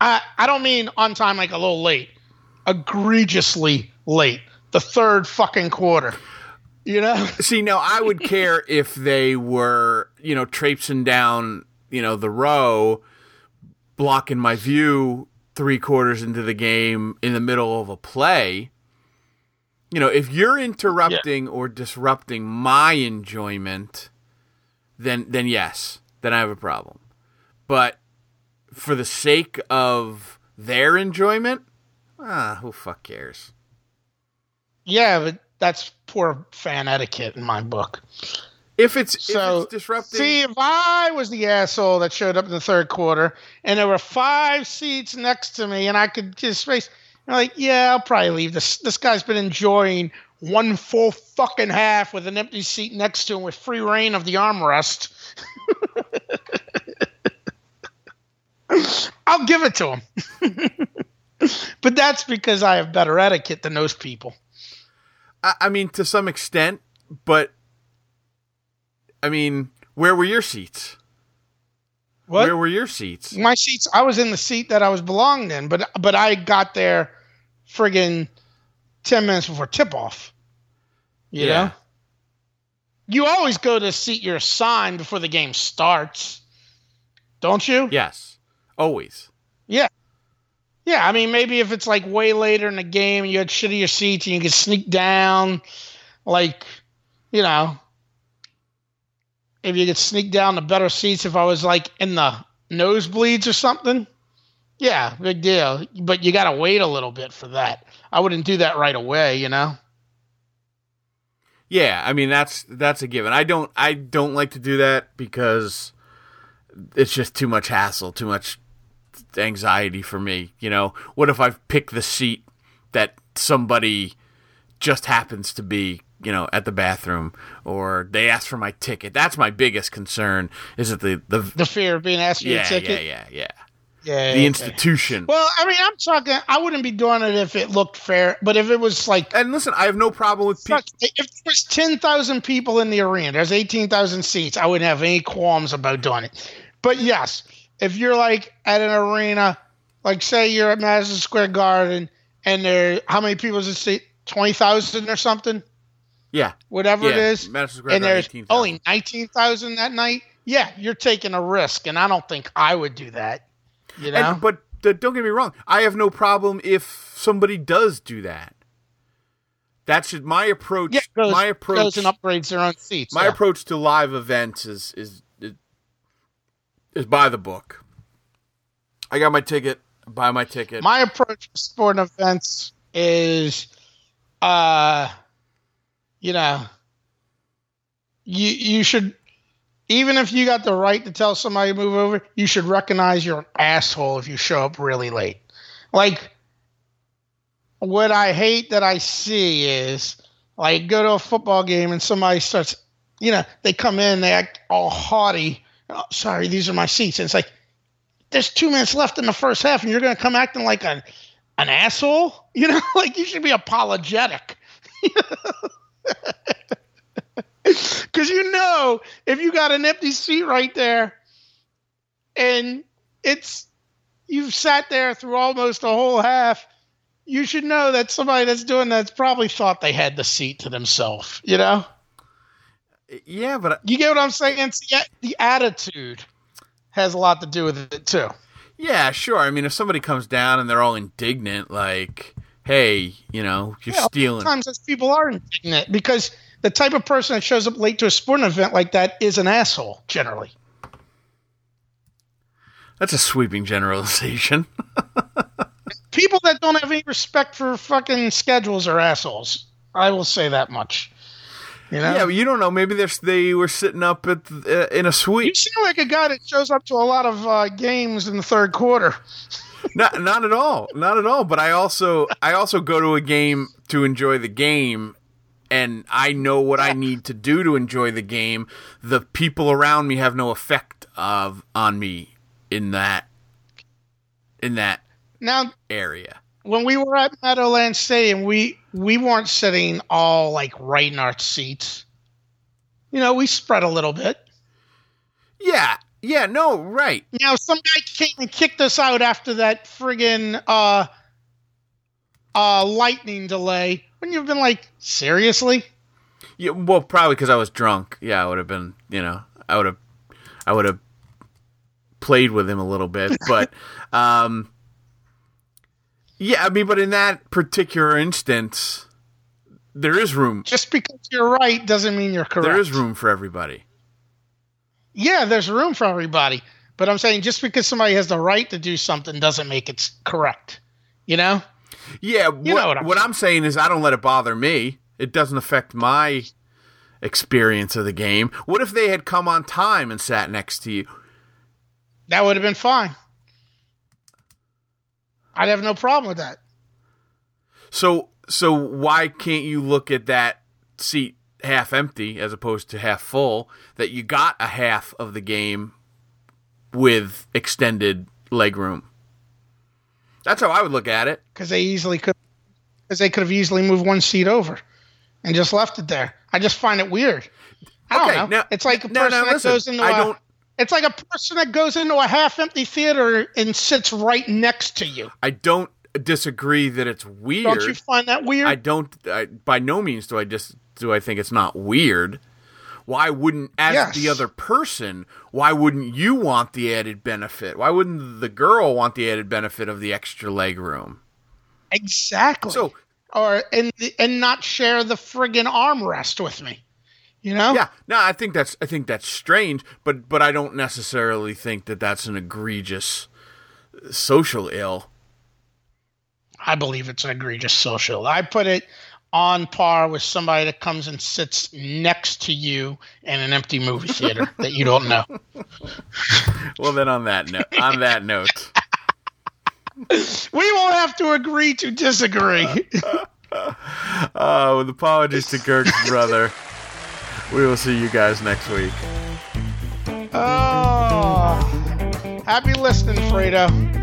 I I don't mean on time like a little late, egregiously late. The third fucking quarter. You know. <laughs> See, no, I would care if they were, you know, traipsing down, you know, the row, blocking my view three quarters into the game in the middle of a play. You know, if you're interrupting yeah. or disrupting my enjoyment, then then yes, then I have a problem. But for the sake of their enjoyment, ah, who fuck cares? Yeah, but that's poor fan etiquette in my book. If it's so, if it's disrupting. See, if I was the asshole that showed up in the third quarter and there were five seats next to me and I could just space, I'm like, yeah, I'll probably leave. This this guy's been enjoying one full fucking half with an empty seat next to him with free reign of the armrest. <laughs> I'll give it to him. <laughs> but that's because I have better etiquette than those people. I, I mean, to some extent, but I mean, where were your seats? What? Where were your seats? My seats. I was in the seat that I was belonged in, but but I got there, friggin' ten minutes before tip off. You yeah. know. You always go to the seat you're assigned before the game starts, don't you? Yes, always. Yeah, yeah, I mean, maybe if it's like way later in the game and you had shittier seats and you could sneak down, like, you know, if you could sneak down the better seats if I was like in the nosebleeds or something, yeah, big deal. But you got to wait a little bit for that. I wouldn't do that right away, you know? Yeah, I mean that's that's a given. I don't I don't like to do that because it's just too much hassle, too much anxiety for me. You know, what if I've picked the seat that somebody just happens to be, you know, at the bathroom, or they ask for my ticket? That's my biggest concern. Is it the the the fear of being asked for yeah, your ticket? Yeah, yeah, yeah. Yeah, the okay. institution. Well, I mean, I'm talking. I wouldn't be doing it if it looked fair, but if it was like, and listen, I have no problem with people. If there's ten thousand people in the arena, there's eighteen thousand seats. I wouldn't have any qualms about doing it. But yes, if you're like at an arena, like say you're at Madison Square Garden, and there, how many people is it? Seat? Twenty thousand or something. Yeah, whatever yeah. it is. And there's 18, only nineteen thousand that night. Yeah, you're taking a risk, and I don't think I would do that. You know, and, but uh, don't get me wrong. I have no problem if somebody does do that. That's my approach. Yeah, goes, my approach goes and upgrades their own seats. My yeah. approach to live events is is is buy the book. I got my ticket. Buy my ticket. My approach to sporting events is, uh, you know, you you should even if you got the right to tell somebody to move over, you should recognize you're an asshole if you show up really late. Like, what I hate that I see is like go to a football game and somebody starts, you know, they come in, they act all haughty oh, sorry, these are my seats. And it's like, there's two minutes left in the first half, and you're going to come acting like an an asshole. <laughs> You know, like you should be apologetic. <laughs> <laughs> Because you know, if you got an empty seat right there, and it's you've sat there through almost a whole half, you should know that somebody that's doing that's probably thought they had the seat to themselves. You know. Yeah, but I, you get what I'm saying. The attitude has a lot to do with it too. Yeah, sure. I mean, if somebody comes down and they're all indignant, like, "Hey, you know, you're yeah, stealing." Sometimes those people are indignant because the type of person that shows up late to a sporting event like that is an asshole generally. That's a sweeping generalization. <laughs> people that don't have any respect for fucking schedules are assholes. I will say that much. You know? Yeah, but you don't know. Maybe they're, they were sitting up at uh, in a suite. You seem like a guy that shows up to a lot of uh, games in the third quarter. <laughs> not not at all. Not at all. But I also I also go to a game to enjoy the game. And I know what I need to do to enjoy the game. The people around me have no effect of on me in that in that Now, area. when we were at Meadowlands Stadium, we we weren't sitting all like right in our seats. You know, we spread a little bit. Yeah, yeah, no, right. Now, some guy came and kicked us out after that friggin' uh, uh, lightning delay. Wouldn't you have been like, seriously? Yeah, well, probably because I was drunk. Yeah, I would have been. You know, I would have, I would have played with him a little bit, <laughs> but, um, yeah, I mean, but in that particular instance, there is room. Just because you're right doesn't mean you're correct. There is room for everybody. Yeah, there's room for everybody. But I'm saying just because somebody has the right to do something doesn't make it correct. You know? Yeah, You what, know what I'm what I'm saying is, I don't let it bother me. It doesn't affect my experience of the game. What if they had come on time and sat next to you? That would have been fine. I'd have no problem with that. So so why can't you look at that seat half empty as opposed to half full that you got a half of the game with extended leg room? That's how I would look at it. because they easily could because they could have easily moved one seat over and just left it there. I just find it weird. I don't Okay, know. now- it's like a person no, that listen, goes into I a don't- it's like a person that goes into a half-empty theater and sits right next to you. I don't disagree that it's weird. Don't you find that weird? I don't. I, by no means do I just do I think it's not weird. Why wouldn't, as Yes. the other person, why wouldn't you want the added benefit? Why wouldn't the girl want the added benefit of the extra leg room? exactly. So or and and not share the friggin' armrest with me. You know? yeah, no, I think that's I think that's strange, but but I don't necessarily think that that's an egregious social ill. I believe it's an egregious social. I put it on par with somebody that comes and sits next to you in an empty movie theater <laughs> that you don't know. Well, then on that note, on that note, We won't have to agree to disagree. <laughs> uh, with apologies to Kirk's brother, we will see you guys next week. oh, happy listening, Fredo.